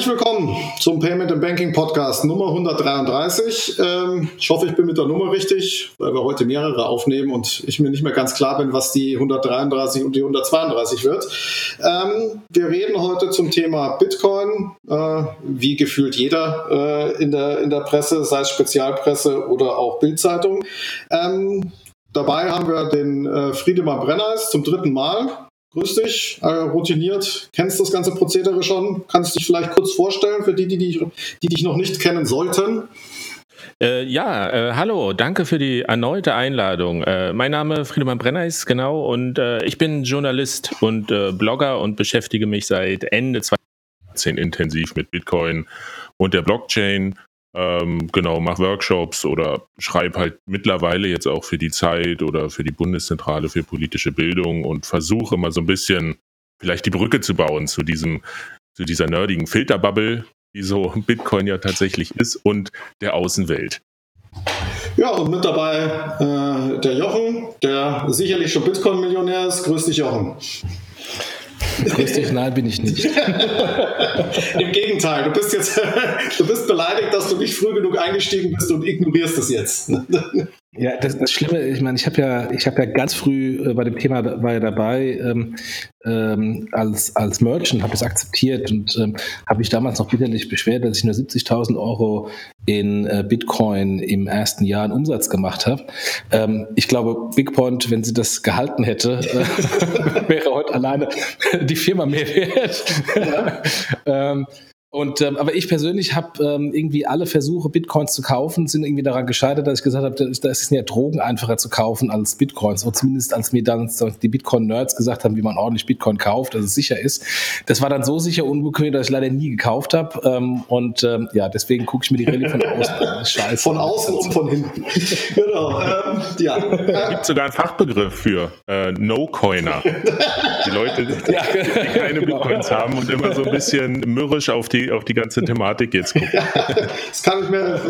Herzlich willkommen zum Payment and Banking Podcast Nummer 133. Ähm, ich hoffe, ich bin mit der Nummer richtig, weil wir heute mehrere aufnehmen und ich mir nicht mehr ganz klar bin, was die 133 und die 132 wird. Ähm, wir reden heute zum Thema Bitcoin, äh, wie gefühlt jeder äh, in, der, in der Presse, sei es Spezialpresse oder auch Bildzeitung. Ähm, dabei haben wir den äh, Friedemann Brenners zum dritten Mal. Grüß dich, äh, routiniert, kennst das ganze Prozedere schon, kannst dich vielleicht kurz vorstellen für die, die, die, die dich noch nicht kennen sollten. Äh, ja, äh, hallo, danke für die erneute Einladung. Äh, mein Name ist Friedemann Brenner ist genau und äh, ich bin Journalist und äh, Blogger und beschäftige mich seit Ende 2010 intensiv mit Bitcoin und der Blockchain ähm, genau, mache Workshops oder schreibe halt mittlerweile jetzt auch für die Zeit oder für die Bundeszentrale für politische Bildung und versuche immer so ein bisschen vielleicht die Brücke zu bauen zu diesem, zu dieser nerdigen Filterbubble, die so Bitcoin ja tatsächlich ist und der Außenwelt. Ja, und mit dabei äh, der Jochen, der sicherlich schon Bitcoin-Millionär ist. Grüß dich, Jochen. Dich, nein, bin ich nicht. Im Gegenteil, du bist jetzt, du bist beleidigt, dass du nicht früh genug eingestiegen bist und ignorierst es jetzt. Ja, das, das Schlimme, ich meine, ich habe ja, ich habe ja ganz früh äh, bei dem Thema war ja dabei ähm, ähm, als als Merchant, habe es akzeptiert und ähm, habe mich damals noch bitterlich beschwert, dass ich nur 70.000 Euro in äh, Bitcoin im ersten Jahr einen Umsatz gemacht habe. Ähm, ich glaube, Bigpoint, wenn sie das gehalten hätte, äh, wäre heute alleine die Firma mehr wert. Ja. ähm, und ähm, aber ich persönlich habe ähm, irgendwie alle Versuche, Bitcoins zu kaufen, sind irgendwie daran gescheitert, dass ich gesagt habe, da ist ja Drogen einfacher zu kaufen als Bitcoins. Oder zumindest als mir dann die Bitcoin-Nerds gesagt haben, wie man ordentlich Bitcoin kauft, dass es sicher ist. Das war dann so sicher unbequem, dass ich leider nie gekauft habe. Ähm, und ähm, ja, deswegen gucke ich mir die Rallye von außen an. Scheiße. Von außen und von hinten. genau. Ähm, ja. Es gibt sogar einen Fachbegriff für äh, No-Coiner. Die Leute, die, die keine genau. Bitcoins haben und immer so ein bisschen mürrisch auf die die, auf die ganze Thematik jetzt gucken. das kann ich mir.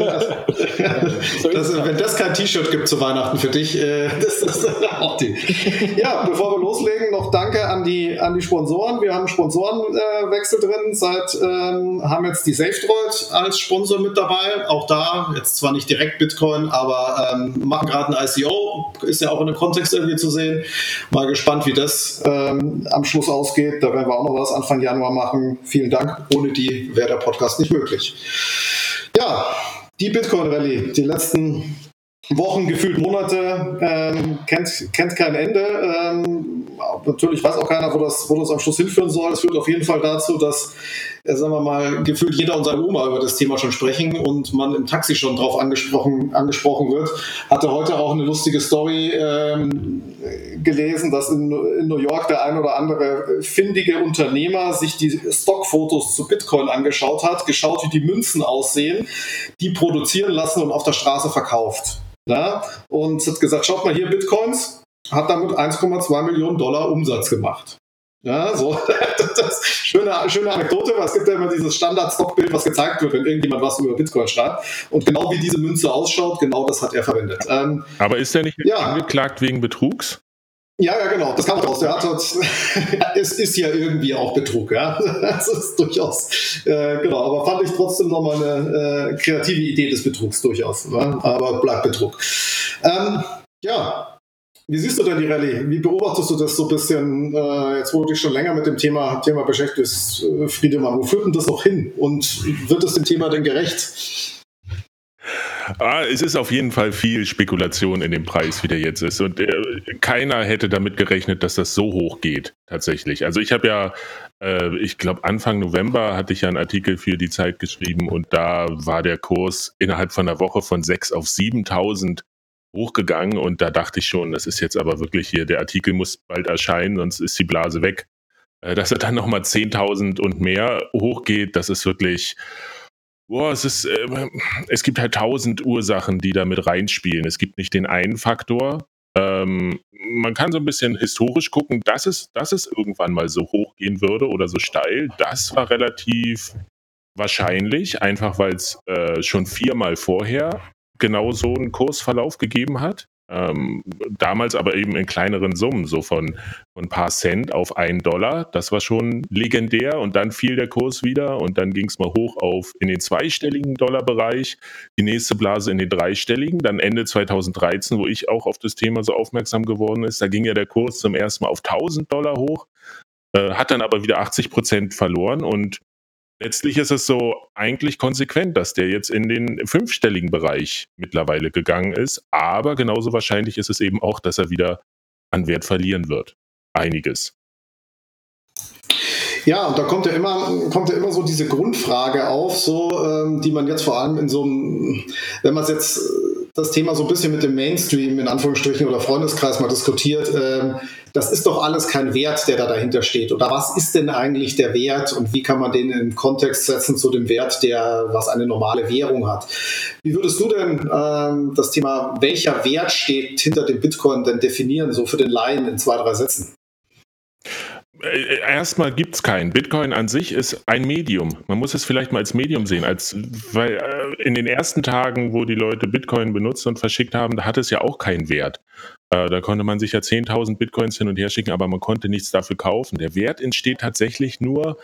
Das, das, wenn das kein T-Shirt gibt zu Weihnachten für dich, äh, das ist auch die. Ja, bevor wir loslegen, noch danke an die, an die Sponsoren. Wir haben Sponsorenwechsel äh, drin. Seit ähm, haben jetzt die SafeDroid als Sponsor mit dabei. Auch da, jetzt zwar nicht direkt Bitcoin, aber ähm, machen gerade ein ICO. Ist ja auch in dem Kontext irgendwie zu sehen. Mal gespannt, wie das ähm, am Schluss ausgeht. Da werden wir auch noch was Anfang Januar machen. Vielen Dank. Ohne die wäre der Podcast nicht möglich. Ja, die Bitcoin Rallye, die letzten Wochen, gefühlt Monate, ähm, kennt, kennt kein Ende. Ähm, natürlich weiß auch keiner, wo das, wo das am Schluss hinführen soll. Es führt auf jeden Fall dazu, dass sagen wir mal, gefühlt jeder und seine Oma über das Thema schon sprechen und man im Taxi schon drauf angesprochen, angesprochen wird. Hatte heute auch eine lustige Story ähm, gelesen, dass in, in, New York der ein oder andere findige Unternehmer sich die Stockfotos zu Bitcoin angeschaut hat, geschaut, wie die Münzen aussehen, die produzieren lassen und auf der Straße verkauft. Ja? Und hat gesagt, schaut mal hier Bitcoins, hat damit 1,2 Millionen Dollar Umsatz gemacht. Ja, so. Das schöne, schöne Anekdote, weil es gibt ja immer dieses Standard-Stockbild, was gezeigt wird, wenn irgendjemand was über Bitcoin schreibt. Und genau wie diese Münze ausschaut, genau das hat er verwendet. Ähm, Aber ist er nicht ja. angeklagt wegen Betrugs? Ja, ja, genau, das kam raus. Der hat, es ist ja irgendwie auch Betrug, ja. Das ist durchaus, äh, genau, aber fand ich trotzdem nochmal eine äh, kreative Idee des Betrugs, durchaus. Ne? Aber bleibt Betrug. Ähm, ja, wie siehst du denn die Rallye? Wie beobachtest du das so ein bisschen, äh, jetzt wo du dich schon länger mit dem Thema, Thema beschäftigst, äh, Friedemann? Wo führt denn das noch hin? Und wird es dem Thema denn gerecht? Ah, es ist auf jeden Fall viel Spekulation in dem Preis, wie der jetzt ist. Und äh, keiner hätte damit gerechnet, dass das so hoch geht, tatsächlich. Also ich habe ja, äh, ich glaube Anfang November hatte ich ja einen Artikel für die Zeit geschrieben und da war der Kurs innerhalb von einer Woche von 6 auf 7000 hochgegangen und da dachte ich schon, das ist jetzt aber wirklich hier, der Artikel muss bald erscheinen, sonst ist die Blase weg. Äh, dass er dann nochmal 10.000 und mehr hochgeht, das ist wirklich, boah, es ist, äh, es gibt halt tausend Ursachen, die da mit reinspielen. Es gibt nicht den einen Faktor, Ähm, man kann so ein bisschen historisch gucken, dass es, dass es irgendwann mal so hoch gehen würde oder so steil. Das war relativ wahrscheinlich, einfach weil es äh, schon viermal vorher genau so einen Kursverlauf gegeben hat. Ähm, damals aber eben in kleineren Summen, so von, von ein paar Cent auf einen Dollar. Das war schon legendär und dann fiel der Kurs wieder und dann ging es mal hoch auf in den zweistelligen Dollarbereich, die nächste Blase in den dreistelligen, dann Ende 2013, wo ich auch auf das Thema so aufmerksam geworden ist, da ging ja der Kurs zum ersten Mal auf 1000 Dollar hoch, äh, hat dann aber wieder 80 Prozent verloren und letztlich ist es so eigentlich konsequent, dass der jetzt in den fünfstelligen Bereich mittlerweile gegangen ist. Aber genauso wahrscheinlich ist es eben auch, dass er wieder an Wert verlieren wird. Einiges. Ja, und da kommt ja immer, kommt ja immer so diese Grundfrage auf, so, ähm, die man jetzt vor allem in so einem, wenn man es jetzt das Thema so ein bisschen mit dem Mainstream in Anführungsstrichen oder Freundeskreis mal diskutiert, ähm, das ist doch alles kein Wert, der da dahinter steht. Oder was ist denn eigentlich der Wert und wie kann man den in Kontext setzen zu dem Wert, der was eine normale Währung hat? Wie würdest du denn ähm, das Thema, welcher Wert steht hinter dem Bitcoin denn definieren, so für den Laien in zwei, drei Sätzen? Äh, erstmal gibt es keinen. Bitcoin an sich ist ein Medium. Man muss es vielleicht mal als Medium sehen. Als, weil äh, in den ersten Tagen, wo die Leute Bitcoin benutzt und verschickt haben, da hat es ja auch keinen Wert. Äh, da konnte man sich ja 10.000 Bitcoins hin und her schicken, aber man konnte nichts dafür kaufen. Der Wert entsteht tatsächlich nur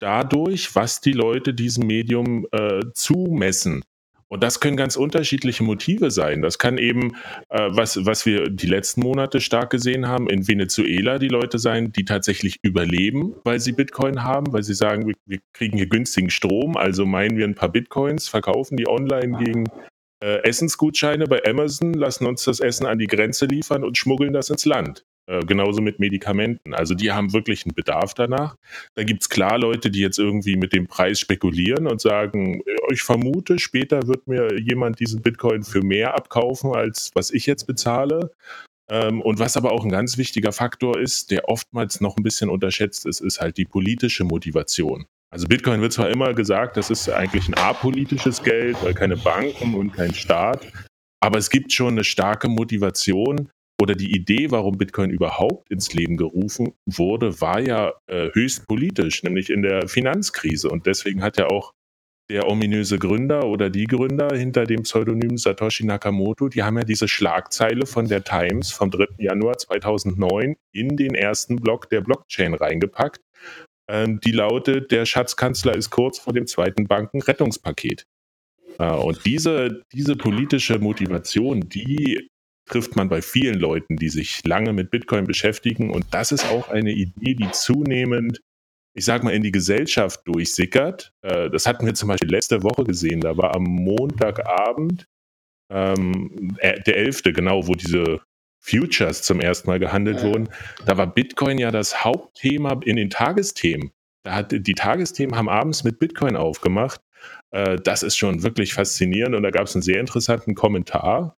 dadurch, was die Leute diesem Medium äh, zumessen. Und das können ganz unterschiedliche Motive sein. Das kann eben, äh, was, was wir die letzten Monate stark gesehen haben, in Venezuela die Leute sein, die tatsächlich überleben, weil sie Bitcoin haben, weil sie sagen, wir, wir kriegen hier günstigen Strom, also meinen wir ein paar Bitcoins, verkaufen die online gegen äh, Essensgutscheine bei Amazon, lassen uns das Essen an die Grenze liefern und schmuggeln das ins Land. Äh, genauso mit Medikamenten. Also die haben wirklich einen Bedarf danach. Da gibt es klar Leute, die jetzt irgendwie mit dem Preis spekulieren und sagen, äh, ich vermute, später wird mir jemand diesen Bitcoin für mehr abkaufen, als was ich jetzt bezahle. Ähm, und was aber auch ein ganz wichtiger Faktor ist, der oftmals noch ein bisschen unterschätzt ist, ist halt die politische Motivation. Also Bitcoin wird zwar immer gesagt, das ist eigentlich ein apolitisches Geld, weil keine Banken und kein Staat, aber es gibt schon eine starke Motivation, oder die Idee, warum Bitcoin überhaupt ins Leben gerufen wurde, war ja äh, höchst politisch, nämlich in der Finanzkrise. Und deswegen hat ja auch der ominöse Gründer oder die Gründer hinter dem Pseudonym Satoshi Nakamoto, die haben ja diese Schlagzeile von der Times vom 3. Januar 2009 in den ersten Block der Blockchain reingepackt. Ähm, die lautet, der Schatzkanzler ist kurz vor dem zweiten Bankenrettungspaket. Äh, und diese, diese politische Motivation, die trifft man bei vielen Leuten, die sich lange mit Bitcoin beschäftigen. Und das ist auch eine Idee, die zunehmend, ich sag mal, in die Gesellschaft durchsickert. Äh, das hatten wir zum Beispiel letzte Woche gesehen. Da war am Montagabend ähm, äh, der 11. genau, wo diese Futures zum ersten Mal gehandelt ja. wurden. Da war Bitcoin ja das Hauptthema in den Tagesthemen. Da hat, die Tagesthemen haben abends mit Bitcoin aufgemacht. Äh, das ist schon wirklich faszinierend und da gab es einen sehr interessanten Kommentar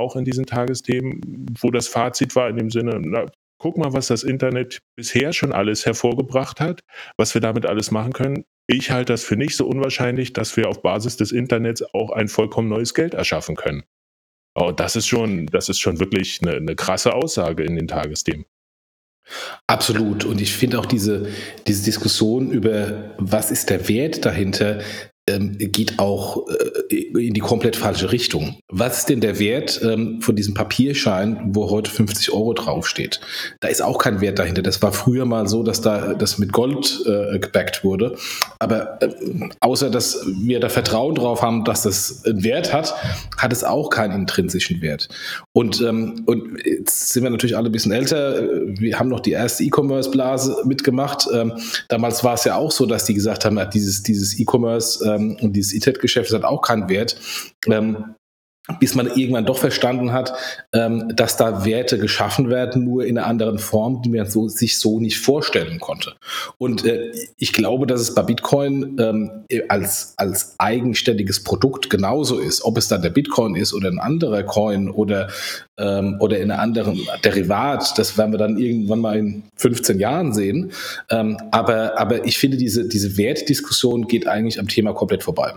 auch in diesen Tagesthemen, wo das Fazit war in dem Sinne, na, guck mal, was das Internet bisher schon alles hervorgebracht hat, was wir damit alles machen können. Ich halte das für nicht so unwahrscheinlich, dass wir auf Basis des Internets auch ein vollkommen neues Geld erschaffen können. Und das ist schon, das ist schon wirklich eine, eine krasse Aussage in den Tagesthemen. Absolut. Und ich finde auch diese, diese Diskussion über, was ist der Wert dahinter, ähm, geht auch äh, in die komplett falsche Richtung. Was ist denn der Wert ähm, von diesem Papierschein, wo heute 50 Euro draufsteht? Da ist auch kein Wert dahinter. Das war früher mal so, dass da das mit Gold äh, gebackt wurde. Aber äh, außer dass wir da Vertrauen drauf haben, dass das einen Wert hat, hat es auch keinen intrinsischen Wert. Und, ähm, und jetzt sind wir natürlich alle ein bisschen älter. Wir haben noch die erste E-Commerce-Blase mitgemacht. Damals war es ja auch so, dass die gesagt haben, dieses, dieses E-Commerce ähm, und dieses E-Tet-Geschäft hat auch keinen Wert. Ähm, bis man irgendwann doch verstanden hat, ähm, dass da Werte geschaffen werden, nur in einer anderen Form, die man so, sich so nicht vorstellen konnte. Und äh, ich glaube, dass es bei Bitcoin ähm, als, als eigenständiges Produkt genauso ist. Ob es dann der Bitcoin ist oder ein anderer Coin oder, ähm, oder in einem anderen Derivat, das werden wir dann irgendwann mal in 15 Jahren sehen. Ähm, aber, aber ich finde, diese, diese Wertdiskussion geht eigentlich am Thema komplett vorbei.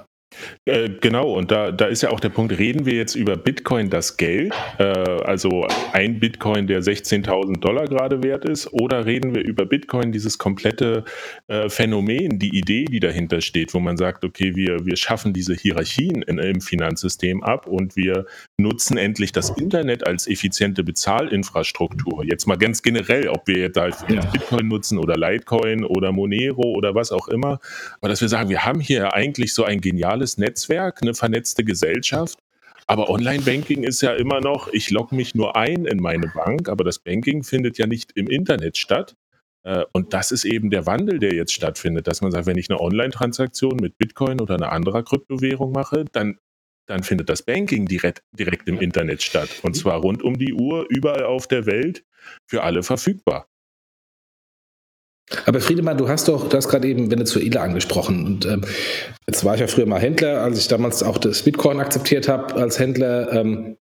Äh, genau, und da, da ist ja auch der Punkt, reden wir jetzt über Bitcoin das Geld, äh, also ein Bitcoin, der 16.000 Dollar gerade wert ist, oder reden wir über Bitcoin, dieses komplette äh, Phänomen, die Idee, die dahinter steht, wo man sagt, okay, wir, wir schaffen diese Hierarchien in, im Finanzsystem ab und wir nutzen endlich das Internet als effiziente Bezahlinfrastruktur. Jetzt mal ganz generell, ob wir jetzt halt ja. Bitcoin nutzen oder Litecoin oder Monero oder was auch immer, aber dass wir sagen, wir haben hier eigentlich so ein geniales Netzwerk, eine vernetzte Gesellschaft. Aber Online-Banking ist ja immer noch, ich logge mich nur ein in meine Bank, aber das Banking findet ja nicht im Internet statt. Äh, und das ist eben der Wandel, der jetzt stattfindet, dass man sagt, wenn ich eine Online-Transaktion mit Bitcoin oder einer anderen Kryptowährung mache, dann, dann findet das Banking direkt, direkt im Internet statt. Und zwar rund um die Uhr, überall auf der Welt, für alle verfügbar. Aber Friedemann, du hast doch, du hast gerade eben Venezuela angesprochen. Und ähm, jetzt war ich ja früher mal Händler, als ich damals auch das Bitcoin akzeptiert habe als Händler. Ähm,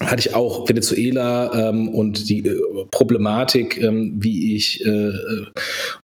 hatte ich auch Venezuela ähm, und die äh, Problematik, ähm, wie ich äh,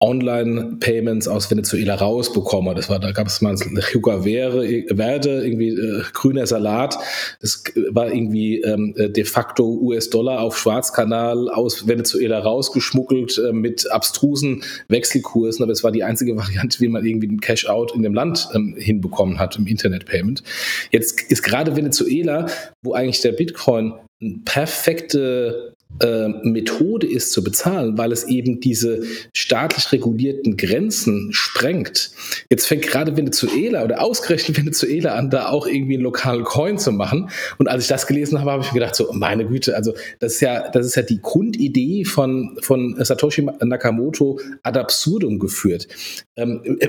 Online-Payments aus Venezuela rausbekomme. Das war, da gab es mal Yuga Verde, irgendwie äh, grüner Salat. Das war irgendwie ähm, de facto US-Dollar auf Schwarzkanal aus Venezuela rausgeschmuggelt äh, mit abstrusen Wechselkursen. Aber es war die einzige Variante, wie man irgendwie den Cash-out in dem Land ähm, hinbekommen hat im Internet-Payment. Jetzt ist gerade Venezuela, wo eigentlich der Bitcoin eine perfekte äh, Methode ist zu bezahlen, weil es eben diese staatlich regulierten Grenzen sprengt. Jetzt fängt gerade Venezuela oder ausgerechnet Venezuela an, da auch irgendwie einen lokalen Coin zu machen. Und als ich das gelesen habe, habe ich mir gedacht, so meine Güte, also das ist ja, das ist ja die Grundidee von, von Satoshi Nakamoto ad absurdum geführt. Ähm, äh,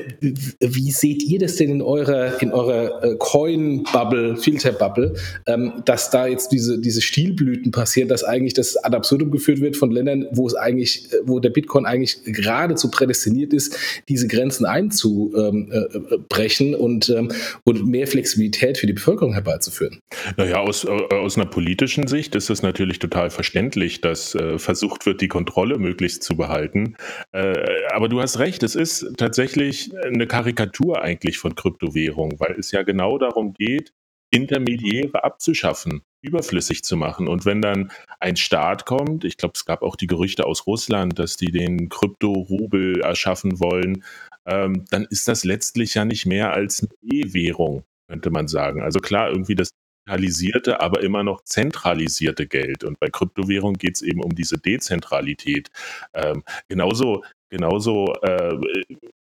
wie seht ihr das denn in eurer, in eurer äh, Coin-Bubble, Filter-Bubble, ähm, dass da jetzt diese, diese Stilblüten passieren, dass eigentlich das ad absurdum geführt wird von Ländern, wo es eigentlich, wo der Bitcoin eigentlich geradezu prädestiniert ist, diese Grenzen einzubrechen und, ähm, und mehr Flexibilität für die Bevölkerung herbeizuführen. Naja, aus, äh, aus einer politischen Sicht ist es natürlich total verständlich, dass äh, versucht wird, die Kontrolle möglichst zu behalten. Äh, aber du hast recht, es ist tatsächlich eine Karikatur eigentlich von Kryptowährung, weil es ja genau darum geht, Intermediäre abzuschaffen überflüssig zu machen. Und wenn dann ein Staat kommt, ich glaube, es gab auch die Gerüchte aus Russland, dass die den Krypto-Rubel erschaffen wollen, ähm, dann ist das letztlich ja nicht mehr als eine E-Währung, könnte man sagen. Also klar, irgendwie das digitalisierte, aber immer noch zentralisierte Geld. Und bei Kryptowährung geht es eben um diese Dezentralität. Ähm, genauso genauso äh,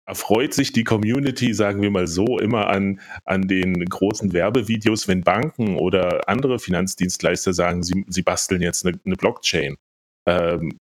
erfreut sich die Community, sagen wir mal so, immer an, an den großen Werbevideos, wenn Banken oder andere Finanzdienstleister sagen, sie, sie basteln jetzt eine, eine Blockchain. Ähm,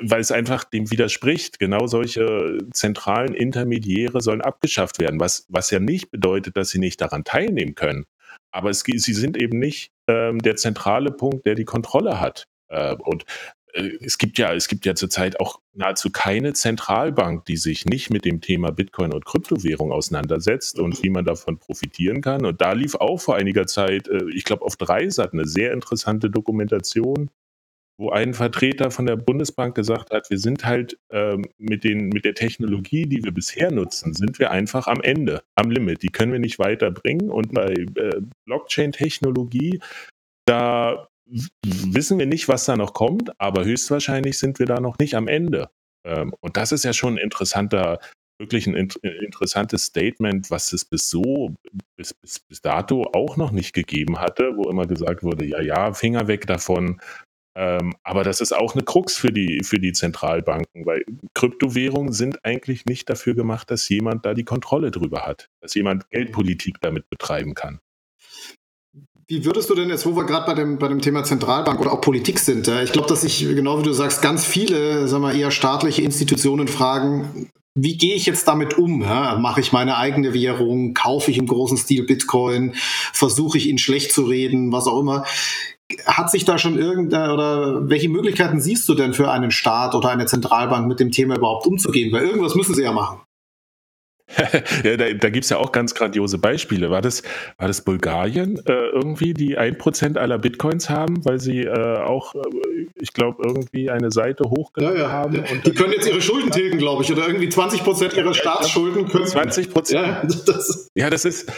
weil es einfach dem widerspricht. Genau solche zentralen Intermediäre sollen abgeschafft werden, was, was ja nicht bedeutet, dass sie nicht daran teilnehmen können. Aber es, sie sind eben nicht ähm, der zentrale Punkt, der die Kontrolle hat. Äh, und es gibt ja, es gibt ja zurzeit auch nahezu keine Zentralbank, die sich nicht mit dem Thema Bitcoin und Kryptowährung auseinandersetzt und wie man davon profitieren kann. Und da lief auch vor einiger Zeit, äh, ich glaube auf Dreisat, eine sehr interessante Dokumentation, wo ein Vertreter von der Bundesbank gesagt hat, wir sind halt ähm, mit, den, mit der Technologie, die wir bisher nutzen, sind wir einfach am Ende, am Limit. Die können wir nicht weiterbringen. Und bei äh, Blockchain-Technologie, da wissen wir nicht, was da noch kommt, aber höchstwahrscheinlich sind wir da noch nicht am Ende. Ähm, und das ist ja schon ein interessanter, wirklich ein interessantes Statement, was es bis so, bis, bis, bis dato auch noch nicht gegeben hatte, wo immer gesagt wurde, ja, ja, Finger weg davon. Ähm, aber das ist auch eine Krux für die, für die Zentralbanken, weil Kryptowährungen sind eigentlich nicht dafür gemacht, dass jemand da die Kontrolle drüber hat, dass jemand Geldpolitik damit betreiben kann. Wie würdest du denn jetzt, wo wir gerade bei dem, bei dem Thema Zentralbank oder auch Politik sind, ich glaube, dass sich, genau wie du sagst, ganz viele, sagen wir, eher staatliche Institutionen fragen, wie gehe ich jetzt damit um? Ja? Mache ich meine eigene Währung? Kaufe ich im großen Stil Bitcoin? Versuche ich ihn schlecht zu reden? Was auch immer. Hat sich da schon irgendeine oder welche Möglichkeiten siehst du denn für einen Staat oder eine Zentralbank mit dem Thema überhaupt umzugehen? Weil irgendwas müssen sie ja machen. Ja, da da gibt es ja auch ganz grandiose Beispiele. War das, war das Bulgarien äh, irgendwie, die ein Prozent aller Bitcoins haben, weil sie äh, auch, äh, ich glaube, irgendwie eine Seite hochgeladen ja, ja. haben? Und die können jetzt ihre Schulden tilgen, glaube ich, oder irgendwie 20 Prozent ihrer Staatsschulden können. 20 Prozent? Ja, das, ja, das ist,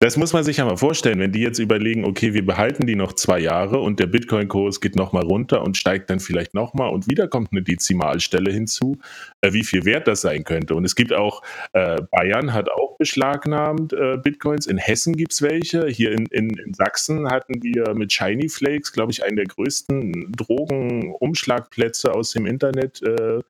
Das muss man sich ja mal vorstellen, wenn die jetzt überlegen, okay, wir behalten die noch zwei Jahre und der Bitcoin-Kurs geht nochmal runter und steigt dann vielleicht nochmal und wieder kommt eine Dezimalstelle hinzu, äh, wie viel wert das sein könnte. Und es gibt auch, äh, Bayern hat auch beschlagnahmt äh, Bitcoins, in Hessen gibt es welche, hier in, in, in, Sachsen hatten wir mit Shiny Flakes, glaube ich, einen der größten Drogenumschlagplätze aus dem Internet äh,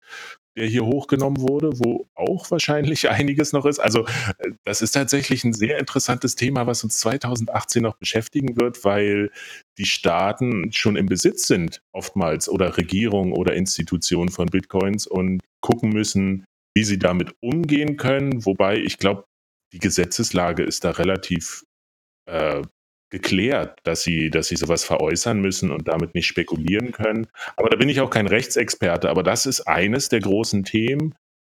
der hier hochgenommen wurde, wo auch wahrscheinlich einiges noch ist. Also äh, das ist tatsächlich ein sehr interessantes Thema, was uns 2018 noch beschäftigen wird, weil die Staaten schon im Besitz sind, oftmals, oder Regierungen oder Institutionen von Bitcoins und gucken müssen, wie sie damit umgehen können. Wobei ich glaube, die Gesetzeslage ist da relativ äh, geklärt, dass sie, dass sie sowas veräußern müssen und damit nicht spekulieren können. Aber da bin ich auch kein Rechtsexperte. Aber das ist eines der großen Themen,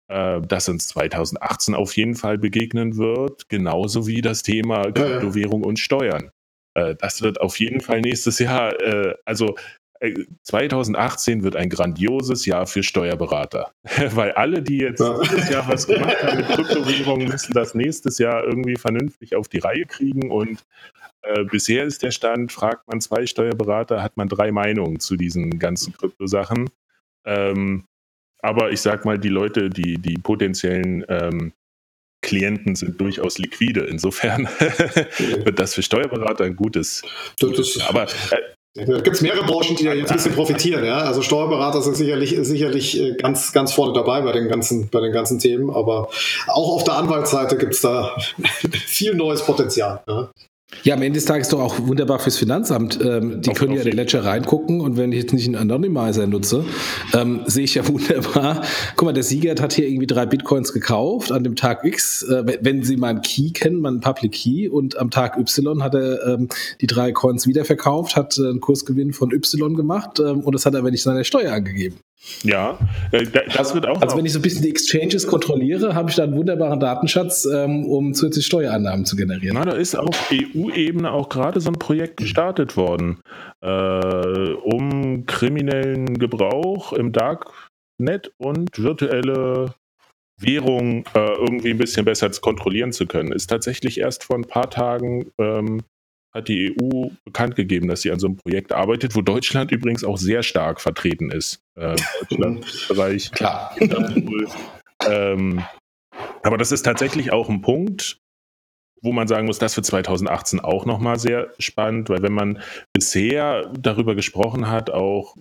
äh, das uns 2018 auf jeden Fall begegnen wird, genauso wie das Thema Kryptowährung und Steuern. Äh, das wird auf jeden Fall nächstes Jahr, äh, also 2018 äh, wird ein grandioses Jahr für Steuerberater, weil alle, die jetzt dieses Jahr was gemacht haben mit Kryptowährungen, müssen das nächstes Jahr irgendwie vernünftig auf die Reihe kriegen und äh, bisher ist der Stand, fragt man zwei Steuerberater, hat man drei Meinungen zu diesen ganzen Kryptosachen. Ähm, aber ich sag mal, die Leute, die, die potenziellen ähm, Klienten sind durchaus liquide. Insofern wird das für Steuerberater ein gutes. gutes aber äh, da gibt es mehrere Branchen, die da jetzt ein bisschen profitieren. Ja? Also Steuerberater sind sicherlich, sicherlich äh, ganz, ganz vorne dabei bei den, ganzen, bei den ganzen Themen, aber auch auf der Anwaltsseite gibt es da viel neues Potenzial. Ja? Ja, am Ende des Tages doch auch wunderbar fürs Finanzamt. Ähm, die auf, können ja in den Ledger reingucken und wenn ich jetzt nicht einen Anonymizer nutze, ähm, sehe ich ja wunderbar. Guck mal, der Sieger hat hier irgendwie drei Bitcoins gekauft an dem Tag X. Äh, wenn Sie meinen Key kennen, meinen Public Key und am Tag Y hat er ähm, die drei Coins wiederverkauft, hat äh, einen Kursgewinn von Y gemacht ähm, und das hat er aber nicht seine Steuer angegeben. Ja, äh, das wird auch. Also, wenn ich so ein bisschen die Exchanges kontrolliere, habe ich da einen wunderbaren Datenschatz, ähm, um zusätzliche Steuereinnahmen zu generieren. Na, da ist auf EU-Ebene auch gerade so ein Projekt gestartet worden, äh, um kriminellen Gebrauch im Darknet und virtuelle Währung äh, irgendwie ein bisschen besser kontrollieren zu können. Ist tatsächlich erst vor ein paar Tagen ähm, hat die EU bekannt gegeben, dass sie an so einem Projekt arbeitet, wo Deutschland übrigens auch sehr stark vertreten ist. Äh, Deutschland, Österreich, klar. ähm, aber das ist tatsächlich auch ein Punkt, wo man sagen muss, das für 2018 auch nochmal sehr spannend, weil wenn man bisher darüber gesprochen hat, auch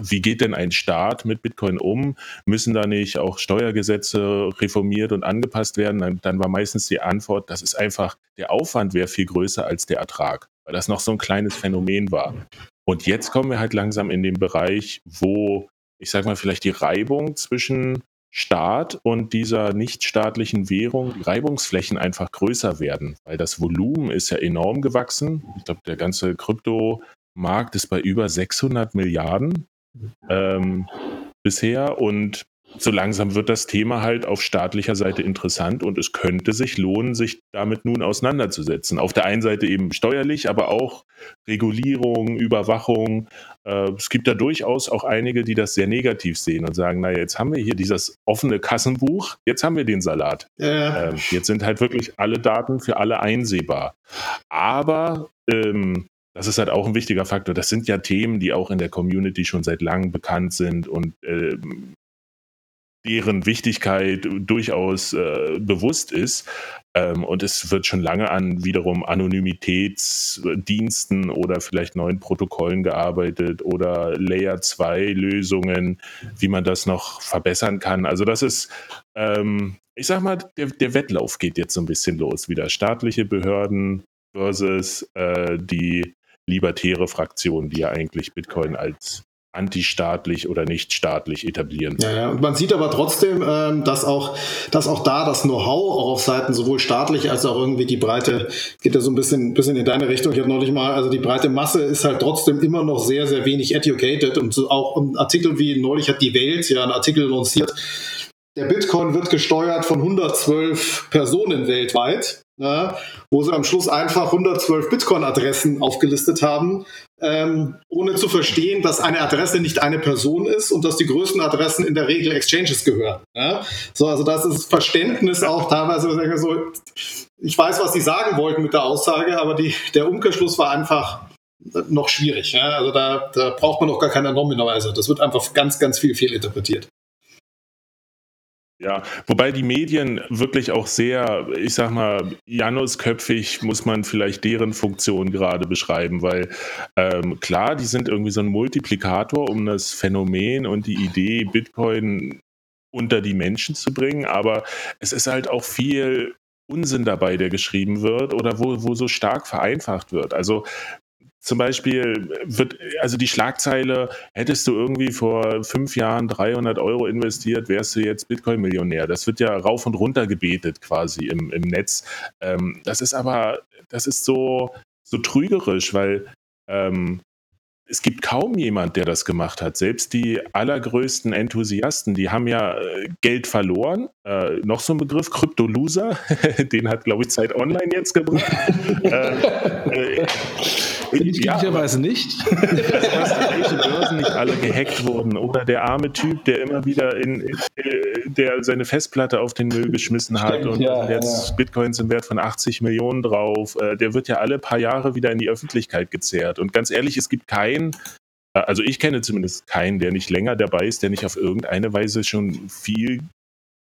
wie geht denn ein Staat mit Bitcoin um, müssen da nicht auch Steuergesetze reformiert und angepasst werden, dann, dann war meistens die Antwort, das ist einfach, der Aufwand wäre viel größer als der Ertrag, weil das noch so ein kleines Phänomen war. Und jetzt kommen wir halt langsam in den Bereich, wo ich sag mal, vielleicht die Reibung zwischen Staat und dieser nichtstaatlichen Währung die Reibungsflächen einfach größer werden, weil das Volumen ist ja enorm gewachsen. Ich glaube, der ganze Kryptomarkt ist bei über 600 Milliarden ähm, bisher und so langsam wird das Thema halt auf staatlicher Seite interessant und es könnte sich lohnen, sich damit nun auseinanderzusetzen. Auf der einen Seite eben steuerlich, aber auch Regulierung, Überwachung. Äh, es gibt da durchaus auch einige, die das sehr negativ sehen und sagen, naja, jetzt haben wir hier dieses offene Kassenbuch, jetzt haben wir den Salat. Ähm, jetzt sind halt wirklich alle Daten für alle einsehbar. Aber ähm, das ist halt auch ein wichtiger Faktor. Das sind ja Themen, die auch in der Community schon seit langem bekannt sind und ähm, deren Wichtigkeit durchaus äh, bewusst ist. Ähm, und es wird schon lange an wiederum Anonymitätsdiensten oder vielleicht neuen Protokollen gearbeitet oder Layer 2 Lösungen, wie man das noch verbessern kann. Also das ist, ähm, ich sag mal, der, der, Wettlauf geht jetzt so ein bisschen los. Wieder staatliche Behörden versus äh, die libertäre Fraktion, die ja eigentlich Bitcoin als antistaatlich oder nicht staatlich etablieren. Ja, ja. Und man sieht aber trotzdem, ähm, dass auch, dass auch da das Know-how auch auf Seiten sowohl staatlich als auch irgendwie die breite, geht ja so ein bisschen, bisschen in deine Richtung. Ich habe neulich mal, also die breite Masse ist halt trotzdem immer noch sehr, sehr wenig educated und so auch ein Artikel wie neulich hat die Welt ja einen Artikel lanciert. Der Bitcoin wird gesteuert von 112 Personen weltweit ja, wo sie am Schluss einfach 112 Bitcoin-Adressen aufgelistet haben, ähm, ohne zu verstehen, dass eine Adresse nicht eine Person ist und dass die größten Adressen in der Regel Exchanges gehören. Ja? So, also das ist Verständnis auch teilweise so, ich weiß, was sie sagen wollten mit der Aussage, aber die, der Umkehrschluss war einfach noch schwierig. Ja? Also da, da braucht man noch gar keine Nominalweise. Das wird einfach ganz, ganz viel fehlinterpretiert. Ja, wobei die Medien wirklich auch sehr, ich sag mal, Janusköpfig muss man vielleicht deren Funktion gerade beschreiben, weil ähm, klar, die sind irgendwie so ein Multiplikator, um das Phänomen und die Idee Bitcoin unter die Menschen zu bringen, aber es ist halt auch viel Unsinn dabei, der geschrieben wird oder wo, wo so stark vereinfacht wird. Also zum Beispiel wird, also die Schlagzeile, hättest du irgendwie vor fünf Jahren 300 Euro investiert, wärst du jetzt Bitcoin-Millionär. Das wird ja rauf und runter gebetet quasi im, im Netz. Ähm, das ist aber, das ist so, so trügerisch, weil ähm, es gibt kaum jemand, der das gemacht hat. Selbst die allergrößten Enthusiasten, die haben ja äh, Geld verloren. Äh, noch so ein Begriff, Krypto-Loser, den hat, glaube ich, Zeit Online jetzt gebracht. äh, äh, Üblicherweise ja, nicht. Dass welche Börsen nicht alle gehackt wurden. Oder der arme Typ, der immer wieder in, in der seine Festplatte auf den Müll geschmissen hat Stimmt, und ja, jetzt ja. Bitcoins im Wert von 80 Millionen drauf. Äh, der wird ja alle paar Jahre wieder in die Öffentlichkeit gezerrt. Und ganz ehrlich, es gibt keinen keinen, äh, also ich kenne zumindest keinen, der nicht länger dabei ist, der nicht auf irgendeine Weise schon viel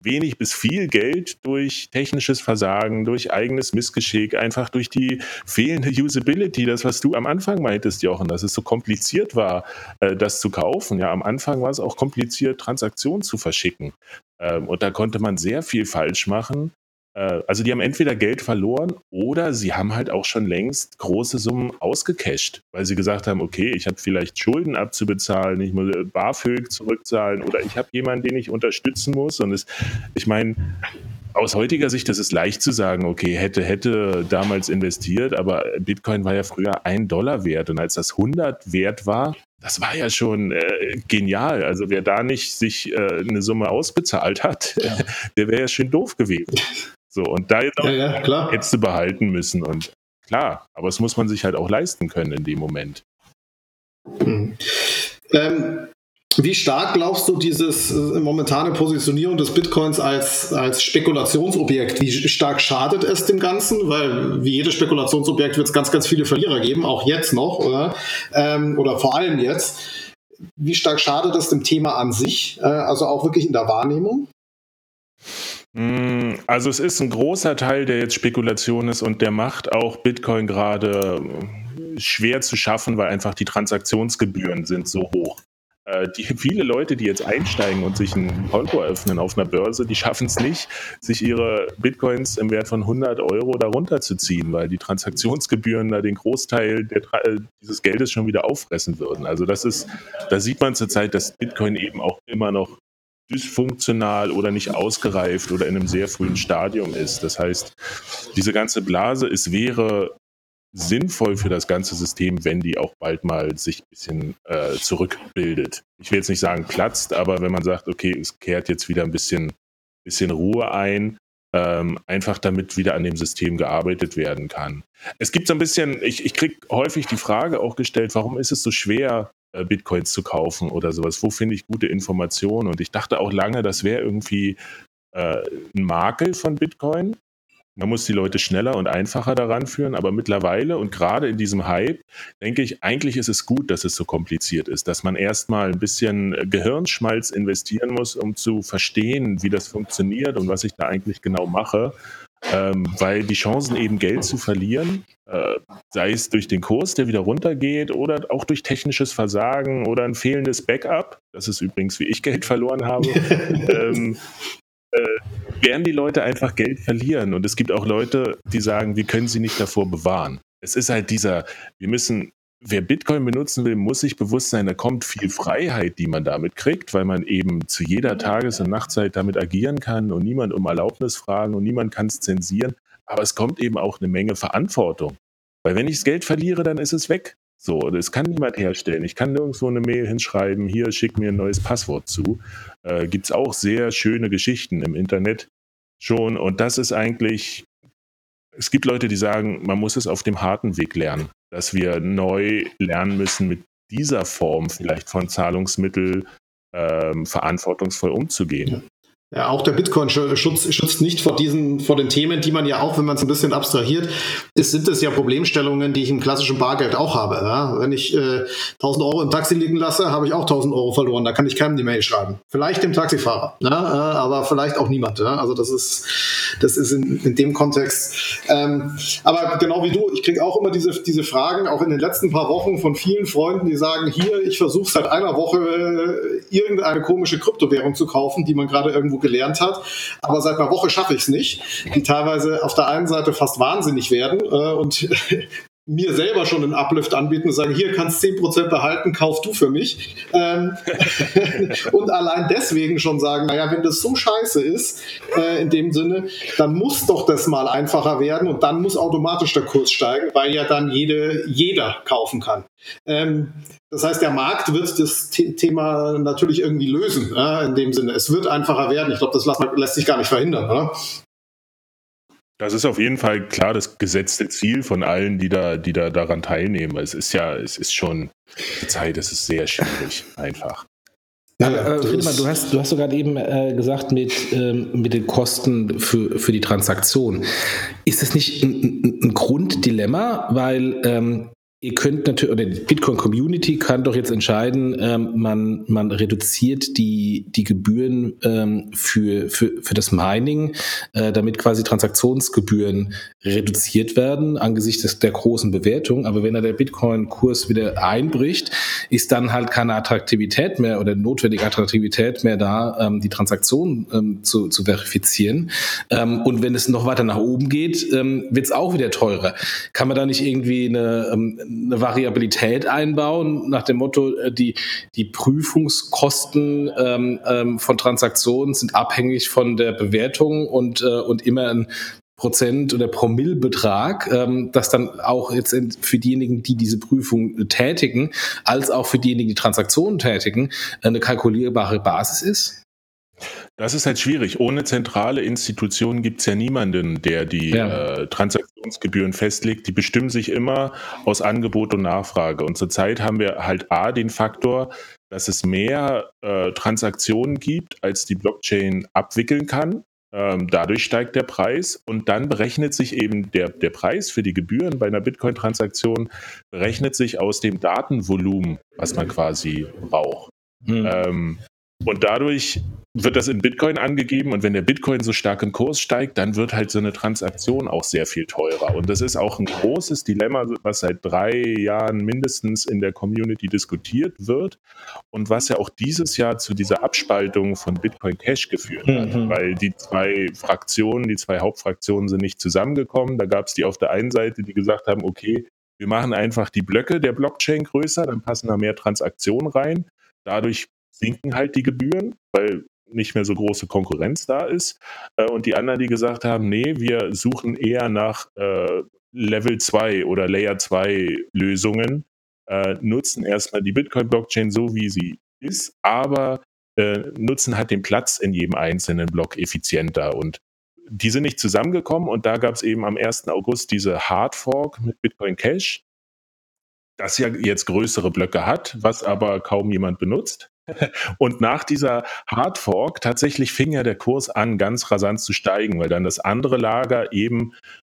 wenig bis viel Geld durch technisches Versagen, durch eigenes Missgeschick, einfach durch die fehlende Usability, das, was du am Anfang meintest, Jochen, dass es so kompliziert war, äh, das zu kaufen. Ja, am Anfang war es auch kompliziert, Transaktionen zu verschicken. Ähm, und da konnte man sehr viel falsch machen. Äh, also die haben entweder Geld verloren oder sie haben halt auch schon längst große Summen ausgecasht, weil sie gesagt haben, okay, ich habe vielleicht Schulden abzubezahlen, ich muss BAföG zurückzahlen oder ich habe jemanden, den ich unterstützen muss. Und es, ich meine, aus heutiger Sicht ist es leicht zu sagen, okay, hätte, hätte damals investiert, aber Bitcoin war ja früher ein Dollar wert und als das 100 wert war, das war ja schon äh, genial. Also wer da nicht sich äh, eine Summe ausbezahlt hat, ja. der wäre ja schön doof gewesen. So, und da jetzt auch ja, ja, hättest du behalten müssen. Und klar, aber es muss man sich halt auch leisten können in dem Moment. Hm. Ähm, wie stark glaubst du dieses äh, momentane Positionierung des Bitcoins als, als Spekulationsobjekt, wie stark schadet es dem Ganzen? Weil wie jedes Spekulationsobjekt wird es ganz, ganz viele Verlierer geben, auch jetzt noch, oder? Ähm, oder vor allem jetzt. Wie stark schadet es dem Thema an sich, äh, also auch wirklich in der Wahrnehmung? Mm, also es ist ein großer Teil, der jetzt Spekulation ist und der macht auch Bitcoin gerade äh, schwer zu schaffen, weil einfach die Transaktionsgebühren sind so hoch. Äh, die, viele Leute, die jetzt einsteigen und sich ein Konto eröffnen auf einer Börse, die schaffen es nicht, sich ihre Bitcoins im Wert von 100 Euro darunter zu ziehen, weil die Transaktionsgebühren da den Großteil der, äh, dieses Geldes schon wieder auffressen würden. Also das ist, da sieht man zurzeit, dass Bitcoin eben auch immer noch dysfunktional oder nicht ausgereift oder in einem sehr frühen Stadium ist. Das heißt, diese ganze Blase, es wäre sinnvoll für das ganze System, wenn die auch bald mal sich ein bisschen äh, zurückbildet. Ich will jetzt nicht sagen platzt, aber wenn man sagt, okay, es kehrt jetzt wieder ein bisschen, bisschen Ruhe ein, ähm, einfach damit wieder an dem System gearbeitet werden kann. Es gibt so ein bisschen, ich, ich kriege häufig die Frage auch gestellt, warum ist es so schwer, Bitcoins zu kaufen oder sowas? Wo finde ich gute Informationen? Und ich dachte auch lange, das wäre irgendwie äh, ein Makel von Bitcoin. Man muss die Leute schneller und einfacher daran führen, aber mittlerweile und gerade in diesem Hype denke ich, eigentlich ist es gut, dass es so kompliziert ist, dass man erstmal ein bisschen Gehirnschmalz investieren muss, um zu verstehen, wie das funktioniert und was ich da eigentlich genau mache ähm, weil die Chancen eben Geld zu verlieren, äh, sei es durch den Kurs, der wieder runtergeht oder auch durch technisches Versagen oder ein fehlendes Backup, das ist übrigens, wie ich Geld verloren habe, ähm, äh, werden die Leute einfach Geld verlieren. Und es gibt auch Leute, die sagen, wir können sie nicht davor bewahren. Es ist halt dieser, wir müssen wer Bitcoin benutzen will, muss sich bewusst sein, da kommt viel Freiheit, die man damit kriegt, weil man eben zu jeder Tages- und Nachtzeit damit agieren kann und niemand um Erlaubnis fragen und niemand kann es zensieren. Aber es kommt eben auch eine Menge Verantwortung. Weil wenn ich das Geld verliere, dann ist es weg. So, das kann niemand herstellen. Ich kann nirgendwo eine Mail hinschreiben, hier schick mir ein neues Passwort zu. Äh, Gibt es auch sehr schöne Geschichten im Internet schon. Und das ist eigentlich es gibt Leute, die sagen, man muss es auf dem harten Weg lernen, dass wir neu lernen müssen, mit dieser Form vielleicht von Zahlungsmittel ähm, verantwortungsvoll umzugehen. Ja. Auch der Bitcoin-Schutz schützt nicht vor diesen, vor den Themen, die man ja auch, wenn man es ein bisschen abstrahiert, ist, sind es ja Problemstellungen, die ich im klassischen Bargeld auch habe. Ja? Wenn ich äh, 1000 Euro im Taxi liegen lasse, habe ich auch 1000 Euro verloren. Da kann ich keinem die Mail schreiben. Vielleicht dem Taxifahrer, ja? äh, aber vielleicht auch niemand. Ja? Also das ist, das ist in, in dem Kontext. Ähm, aber genau wie du, ich kriege auch immer diese, diese Fragen, auch in den letzten paar Wochen von vielen Freunden, die sagen, hier, ich versuche seit einer Woche äh, irgendeine komische Kryptowährung zu kaufen, die man gerade irgendwo gelernt hat. Aber seit einer Woche schaffe ich es nicht. Die teilweise auf der einen Seite fast wahnsinnig werden äh, und mir selber schon einen Uplift anbieten und sagen, hier kannst 10% behalten, kauf du für mich. Ähm, und allein deswegen schon sagen, naja, wenn das so scheiße ist, äh, in dem Sinne, dann muss doch das mal einfacher werden und dann muss automatisch der Kurs steigen, weil ja dann jede, jeder kaufen kann. Ähm, das heißt, der Markt wird das Thema natürlich irgendwie lösen, äh, in dem Sinne. Es wird einfacher werden. Ich glaube, das lässt, lässt, sich gar nicht verhindern. Oder? Das ist auf jeden Fall klar das gesetzte Ziel von allen, die da, die da daran teilnehmen. Es ist ja, es ist schon die Zeit, es ist sehr schwierig, einfach. Ja, äh, Friedemann, du hast, du hast sogar eben äh, gesagt, mit, ähm, mit den Kosten für, für die Transaktion. Ist das nicht ein, ein Grunddilemma? Weil ähm, Ihr könnt natürlich, oder die Bitcoin-Community kann doch jetzt entscheiden, ähm, man, man reduziert die, die Gebühren ähm, für, für, für das Mining, äh, damit quasi Transaktionsgebühren reduziert werden angesichts des, der großen Bewertung. Aber wenn da der Bitcoin-Kurs wieder einbricht, ist dann halt keine Attraktivität mehr oder notwendige Attraktivität mehr da, ähm, die Transaktion ähm, zu, zu verifizieren. Ähm, und wenn es noch weiter nach oben geht, ähm, wird es auch wieder teurer. Kann man da nicht irgendwie eine ähm, eine Variabilität einbauen, nach dem Motto, äh, die, die Prüfungskosten ähm, ähm, von Transaktionen sind abhängig von der Bewertung und, äh, und immer ein Prozent oder Promillbetrag, ähm, das dann auch jetzt für diejenigen, die diese Prüfung tätigen, als auch für diejenigen, die Transaktionen tätigen, eine kalkulierbare Basis ist? Das ist halt schwierig. Ohne zentrale Institutionen gibt es ja niemanden, der die ja. äh, Transaktionsgebühren festlegt. Die bestimmen sich immer aus Angebot und Nachfrage. Und zurzeit haben wir halt A den Faktor, dass es mehr äh, Transaktionen gibt, als die Blockchain abwickeln kann. Ähm, dadurch steigt der Preis und dann berechnet sich eben der, der Preis für die Gebühren bei einer Bitcoin-Transaktion, berechnet sich aus dem Datenvolumen, was man quasi braucht. Hm. Ähm, und dadurch wird das in Bitcoin angegeben und wenn der Bitcoin so stark im Kurs steigt, dann wird halt so eine Transaktion auch sehr viel teurer. Und das ist auch ein großes Dilemma, was seit drei Jahren mindestens in der Community diskutiert wird und was ja auch dieses Jahr zu dieser Abspaltung von Bitcoin Cash geführt hat, mhm. weil die zwei Fraktionen, die zwei Hauptfraktionen sind nicht zusammengekommen. Da gab es die auf der einen Seite, die gesagt haben, okay, wir machen einfach die Blöcke der Blockchain größer, dann passen da mehr Transaktionen rein. Dadurch sinken halt die Gebühren, weil nicht mehr so große Konkurrenz da ist. Äh, und die anderen, die gesagt haben, nee, wir suchen eher nach äh, Level 2 oder Layer 2 Lösungen, äh, nutzen erstmal die Bitcoin-Blockchain so, wie sie ist, aber nutzen halt den Platz in jedem einzelnen Block effizienter. Und die sind nicht zusammengekommen und da gab es eben am 1. August diese Hard Fork mit Bitcoin Cash, das ja jetzt größere Blöcke hat, was aber kaum jemand benutzt. Und nach dieser Hardfork tatsächlich fing ja der Kurs an, ganz rasant zu steigen, weil dann das andere Lager eben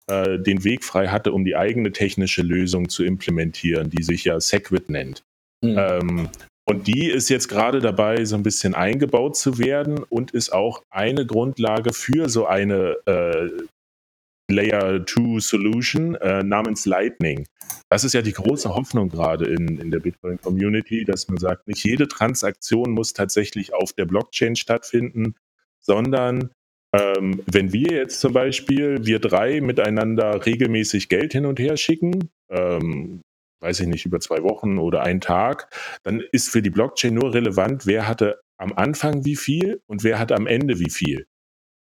äh, den Weg frei hatte, um die eigene technische Lösung zu implementieren, die sich ja Segwit nennt. Mhm. Ähm, und die ist jetzt gerade dabei, so ein bisschen eingebaut zu werden und ist auch eine Grundlage für so eine äh, Layer 2 Solution äh, namens Lightning. Das ist ja die große Hoffnung gerade in, in der Bitcoin-Community, dass man sagt, nicht jede Transaktion muss tatsächlich auf der Blockchain stattfinden, sondern ähm, wenn wir jetzt zum Beispiel, wir drei miteinander regelmäßig Geld hin und her schicken, ähm, weiß ich nicht, über zwei Wochen oder einen Tag, dann ist für die Blockchain nur relevant, wer hatte am Anfang wie viel und wer hat am Ende wie viel.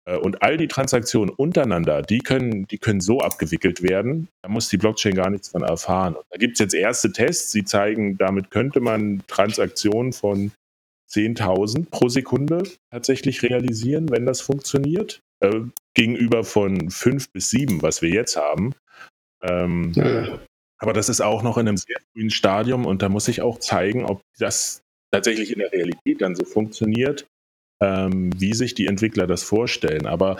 Äh, und all die Transaktionen untereinander, die können, die können so abgewickelt werden, da muss die Blockchain gar nichts von erfahren. Und da gibt es jetzt erste Tests, die zeigen, damit könnte man Transaktionen von 10.000 pro Sekunde tatsächlich realisieren, wenn das funktioniert. äh, gegenüber von fünf bis sieben, was wir jetzt haben. Ähm, ja. Aber das ist auch noch in einem sehr frühen Stadium und da muss ich auch zeigen, ob das tatsächlich in der Realität dann so funktioniert, ähm, wie sich die Entwickler das vorstellen. Aber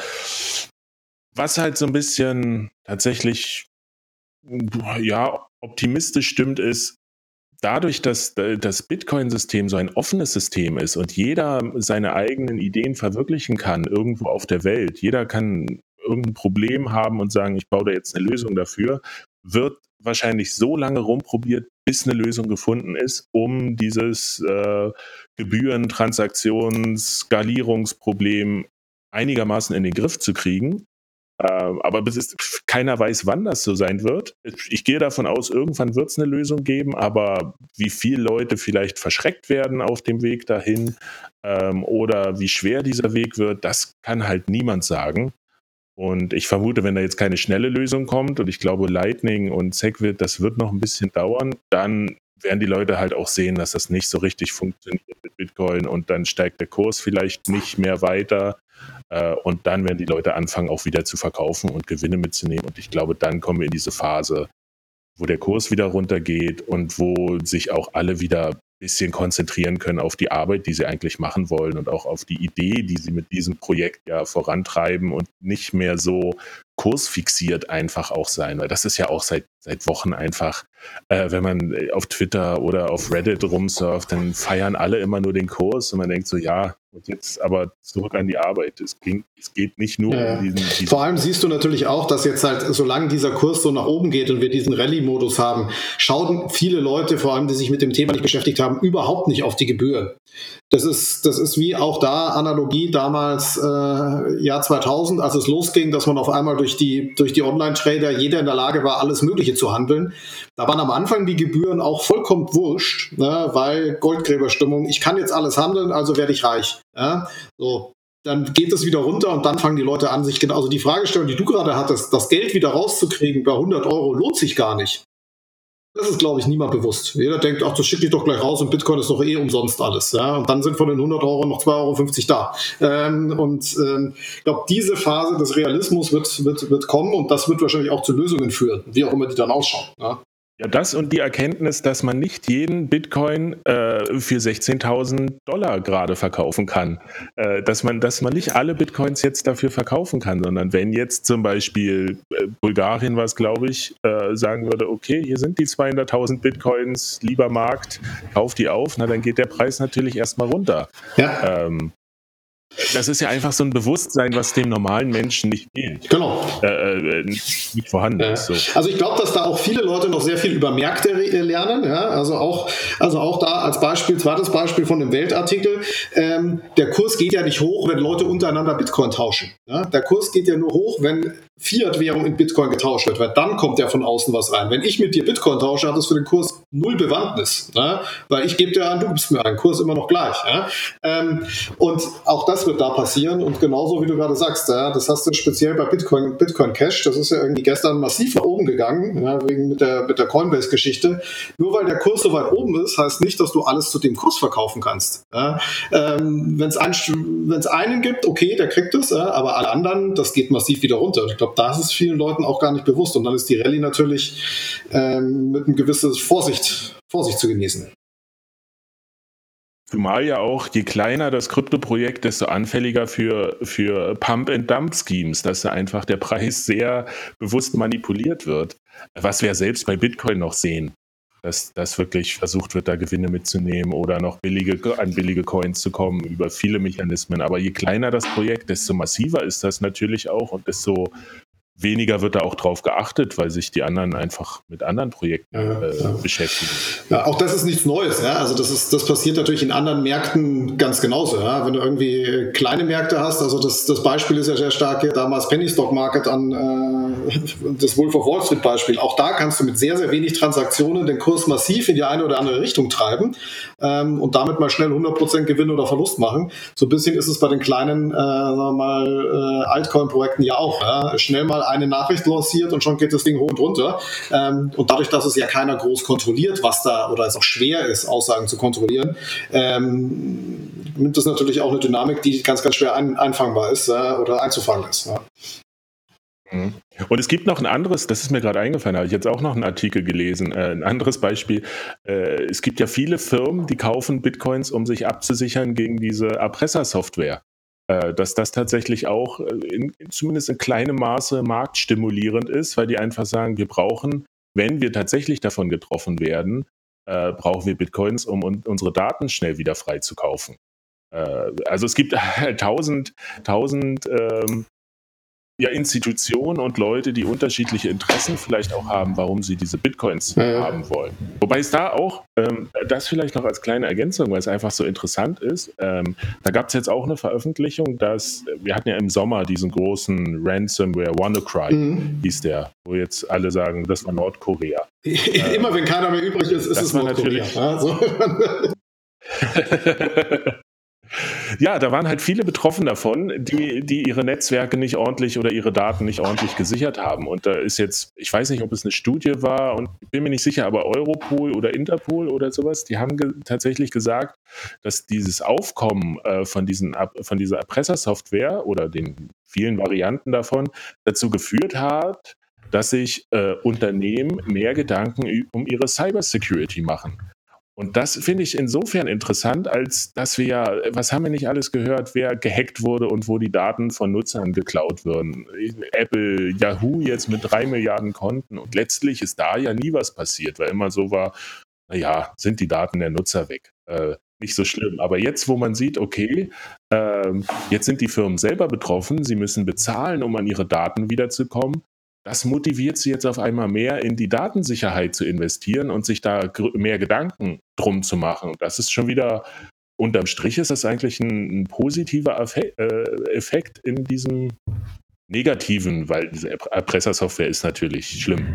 was halt so ein bisschen tatsächlich ja optimistisch stimmt, ist, dadurch, dass das Bitcoin-System so ein offenes System ist und jeder seine eigenen Ideen verwirklichen kann, irgendwo auf der Welt, jeder kann irgendein Problem haben und sagen, ich baue da jetzt eine Lösung dafür, wird wahrscheinlich so lange rumprobiert, bis eine Lösung gefunden ist, um dieses äh, Gebühren-, Transaktions-, Skalierungsproblem einigermaßen in den Griff zu kriegen. Ähm, aber bis es, keiner weiß, wann das so sein wird. Ich gehe davon aus, irgendwann wird es eine Lösung geben, aber wie viele Leute vielleicht verschreckt werden auf dem Weg dahin ähm, oder wie schwer dieser Weg wird, das kann halt niemand sagen. Und ich vermute, wenn da jetzt keine schnelle Lösung kommt, und ich glaube, Lightning und SegWit, das wird noch ein bisschen dauern, dann werden die Leute halt auch sehen, dass das nicht so richtig funktioniert mit Bitcoin und dann steigt der Kurs vielleicht nicht mehr weiter. Äh, und dann werden die Leute anfangen, auch wieder zu verkaufen und Gewinne mitzunehmen. Und ich glaube, dann kommen wir in diese Phase, wo der Kurs wieder runtergeht und wo sich auch alle wieder bisschen konzentrieren können auf die Arbeit, die sie eigentlich machen wollen und auch auf die Idee, die sie mit diesem Projekt ja vorantreiben und nicht mehr so kursfixiert einfach auch sein, weil das ist ja auch seit, seit Wochen einfach, äh, wenn man äh, auf Twitter oder auf Reddit rumsurft, dann feiern alle immer nur den Kurs und man denkt so, ja, und jetzt aber zurück an die Arbeit. Es, ging, es geht nicht nur ja. um diesen, diesen, Vor allem siehst du natürlich auch, dass jetzt halt, solange dieser Kurs so nach oben geht und wir diesen Rallye-Modus haben, schauen viele Leute, vor allem die sich mit dem Thema nicht beschäftigt haben, überhaupt nicht auf die Gebühren. Das ist, das ist wie auch da Analogie damals äh, Jahr 2000, als es losging, dass man auf einmal durch die, durch die Online-Trader jeder in der Lage war, alles Mögliche zu handeln. Da waren am Anfang die Gebühren auch vollkommen wurscht, ne, weil Goldgräberstimmung, ich kann jetzt alles handeln, also werde ich reich. Ja? So, dann geht es wieder runter und dann fangen die Leute an, sich genau, also die Fragestellung, die du gerade hattest, das Geld wieder rauszukriegen bei 100 Euro lohnt sich gar nicht. Das ist, glaube ich, niemand bewusst. Jeder denkt, ach, das schicke ich doch gleich raus und Bitcoin ist doch eh umsonst alles. Ja? Und dann sind von den 100 Euro noch 2,50 Euro da. Ähm, und ähm, ich glaube, diese Phase des Realismus wird, wird, wird kommen und das wird wahrscheinlich auch zu Lösungen führen, wie auch immer die dann ausschauen. Ja? Ja, das und die Erkenntnis, dass man nicht jeden Bitcoin äh, für 16.000 Dollar gerade verkaufen kann. Äh, dass, man, dass man nicht alle Bitcoins jetzt dafür verkaufen kann, sondern wenn jetzt zum Beispiel äh, Bulgarien was, glaube ich, äh, sagen würde, okay, hier sind die 200.000 Bitcoins, lieber Markt, kauf die auf, na dann geht der Preis natürlich erstmal runter. Ja. Ähm, das ist ja einfach so ein Bewusstsein, was dem normalen Menschen nicht fehlt. Genau. Äh, äh nicht vorhanden ist. So. Also ich glaube, dass da auch viele Leute noch sehr viel über Märkte äh, lernen. Ja? Also, auch, also auch da als Beispiel, zweites Beispiel von dem Weltartikel. Ähm, der Kurs geht ja nicht hoch, wenn Leute untereinander Bitcoin tauschen. Ja? Der Kurs geht ja nur hoch, wenn Fiat-Währung in Bitcoin getauscht wird, weil dann kommt ja von außen was rein. Wenn ich mit dir Bitcoin tausche, hat das für den Kurs null Bewandtnis, ne? weil ich gebe dir an, du bist mir ein Kurs immer noch gleich. Ja? Ähm, und auch das wird da passieren und genauso wie du gerade sagst, ja, das hast du speziell bei Bitcoin, Bitcoin Cash, das ist ja irgendwie gestern massiv nach oben gegangen, ja, wegen mit der, mit der Coinbase-Geschichte. Nur weil der Kurs so weit oben ist, heißt nicht, dass du alles zu dem Kurs verkaufen kannst. Ja? Ähm, Wenn es ein, einen gibt, okay, der kriegt es, aber alle anderen, das geht massiv wieder runter. Ich glaube, da ist es vielen Leuten auch gar nicht bewusst und dann ist die Rallye natürlich ähm, mit einem gewissen Vorsicht, Vorsicht zu genießen. Zumal ja auch, je kleiner das Kryptoprojekt, desto anfälliger für, für Pump-and-Dump-Schemes, dass da einfach der Preis sehr bewusst manipuliert wird. Was wir selbst bei Bitcoin noch sehen, dass, dass wirklich versucht wird, da Gewinne mitzunehmen oder noch billige, an billige Coins zu kommen über viele Mechanismen. Aber je kleiner das Projekt, desto massiver ist das natürlich auch und desto weniger wird da auch drauf geachtet, weil sich die anderen einfach mit anderen Projekten ja, äh, ja. beschäftigen. Ja, auch das ist nichts Neues. Ja? Also das, ist, das passiert natürlich in anderen Märkten ganz genauso. Wenn du irgendwie kleine Märkte hast, also das, das Beispiel ist ja sehr stark hier damals Penny Stock Market an, das Wolf of Wall Street Beispiel. Auch da kannst du mit sehr, sehr wenig Transaktionen den Kurs massiv in die eine oder andere Richtung treiben ähm, und damit mal schnell 100% Gewinn oder Verlust machen. So ein bisschen ist es bei den kleinen, äh, sagen wir mal, äh, Altcoin-Projekten ja auch. Schnell mal eine Nachricht lanciert und schon geht das Ding hoch und runter. Ähm, und dadurch, dass es ja keiner groß kontrolliert, was da oder es auch schwer ist, Aussagen zu kontrollieren, ähm, nimmt das natürlich auch eine Dynamik, die ganz, ganz schwer ein, einfangbar ist äh, oder einzufangen ist. Ja. Mhm. Und es gibt noch ein anderes, das ist mir gerade eingefallen, habe ich jetzt auch noch einen Artikel gelesen, äh, ein anderes Beispiel. Äh, es gibt ja viele Firmen, die kaufen Bitcoins, um sich abzusichern gegen diese Erpressersoftware. Äh, dass das tatsächlich auch äh, in, zumindest in kleinem Maße marktstimulierend ist, weil die einfach sagen, wir brauchen, wenn wir tatsächlich davon getroffen werden, äh, brauchen wir Bitcoins, um un unsere Daten schnell wieder frei zu kaufen. Äh, also es gibt tausend, tausend ähm, ja, Institutionen und Leute, die unterschiedliche Interessen vielleicht auch haben, warum sie diese Bitcoins ja. haben wollen. Wobei es da auch, ähm, das vielleicht noch als kleine Ergänzung, weil es einfach so interessant ist, ähm, da gab es jetzt auch eine Veröffentlichung, dass wir hatten ja im Sommer diesen großen Ransomware WannaCry, mhm. hieß der, wo jetzt alle sagen, das war Nordkorea. Immer wenn keiner mehr übrig ist, ist es Nordkorea. Natürlich, also. Ja, da waren halt viele betroffen davon, die, die ihre Netzwerke nicht ordentlich oder ihre Daten nicht ordentlich gesichert haben. Und da ist jetzt, ich weiß nicht, ob es eine Studie war und bin mir nicht sicher, aber Europol oder Interpol oder sowas, die haben ge tatsächlich gesagt, dass dieses Aufkommen äh, von, diesen, von dieser Erpressersoftware oder den vielen Varianten davon dazu geführt hat, dass sich äh, Unternehmen mehr Gedanken um ihre Cybersecurity machen. Und das finde ich insofern interessant, als dass wir ja, was haben wir nicht alles gehört, wer gehackt wurde und wo die Daten von Nutzern geklaut würden. Apple, Yahoo jetzt mit drei Milliarden Konten und letztlich ist da ja nie was passiert, weil immer so war, naja, sind die Daten der Nutzer weg. Äh, nicht so schlimm. Aber jetzt, wo man sieht, okay, äh, jetzt sind die Firmen selber betroffen, sie müssen bezahlen, um an ihre Daten wiederzukommen, das motiviert sie jetzt auf einmal mehr in die Datensicherheit zu investieren und sich da mehr Gedanken drum zu machen. Das ist schon wieder, unterm Strich ist das eigentlich ein, ein positiver äh, Effekt in diesem negativen, weil diese Erpressersoftware ist natürlich schlimm.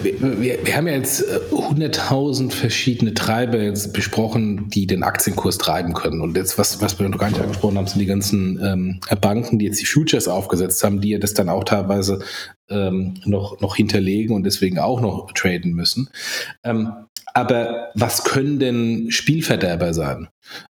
Wir, wir, wir, haben ja jetzt 100.000 äh, verschiedene Treiber jetzt besprochen, die den Aktienkurs treiben können. Und jetzt, was, was wir noch gar nicht angesprochen haben, sind die ganzen ähm, Banken, die jetzt die Futures aufgesetzt haben, die ja das dann auch teilweise ähm, noch, noch hinterlegen und deswegen auch noch traden müssen. Ähm, aber was können denn Spielverderber sein?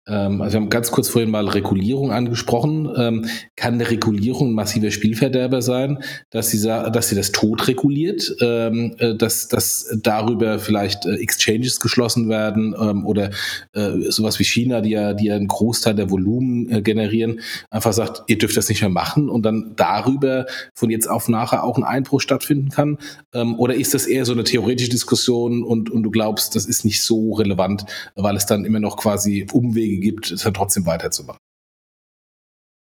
Ähm, also wir haben ganz kurz vorhin mal Regulierung angesprochen. Ähm, kann eine Regulierung ein massiver Spielverderber sein, dass sie, dass sie das Tod reguliert, ähm, äh, dass, dass darüber vielleicht äh, Exchanges geschlossen werden oder äh, sowas wie China, die ja, die ja einen Großteil der Volumen generieren, einfach sagt, ihr dürft das nicht mehr machen und dann darüber von jetzt auf nachher auch ein Einbruch stattfinden kann? Oder ist das eher so eine theoretische Diskussion und, und du glaubst, das ist nicht so relevant, weil es dann immer noch quasi Umwege Wege gibt, es dann trotzdem weiterzumachen.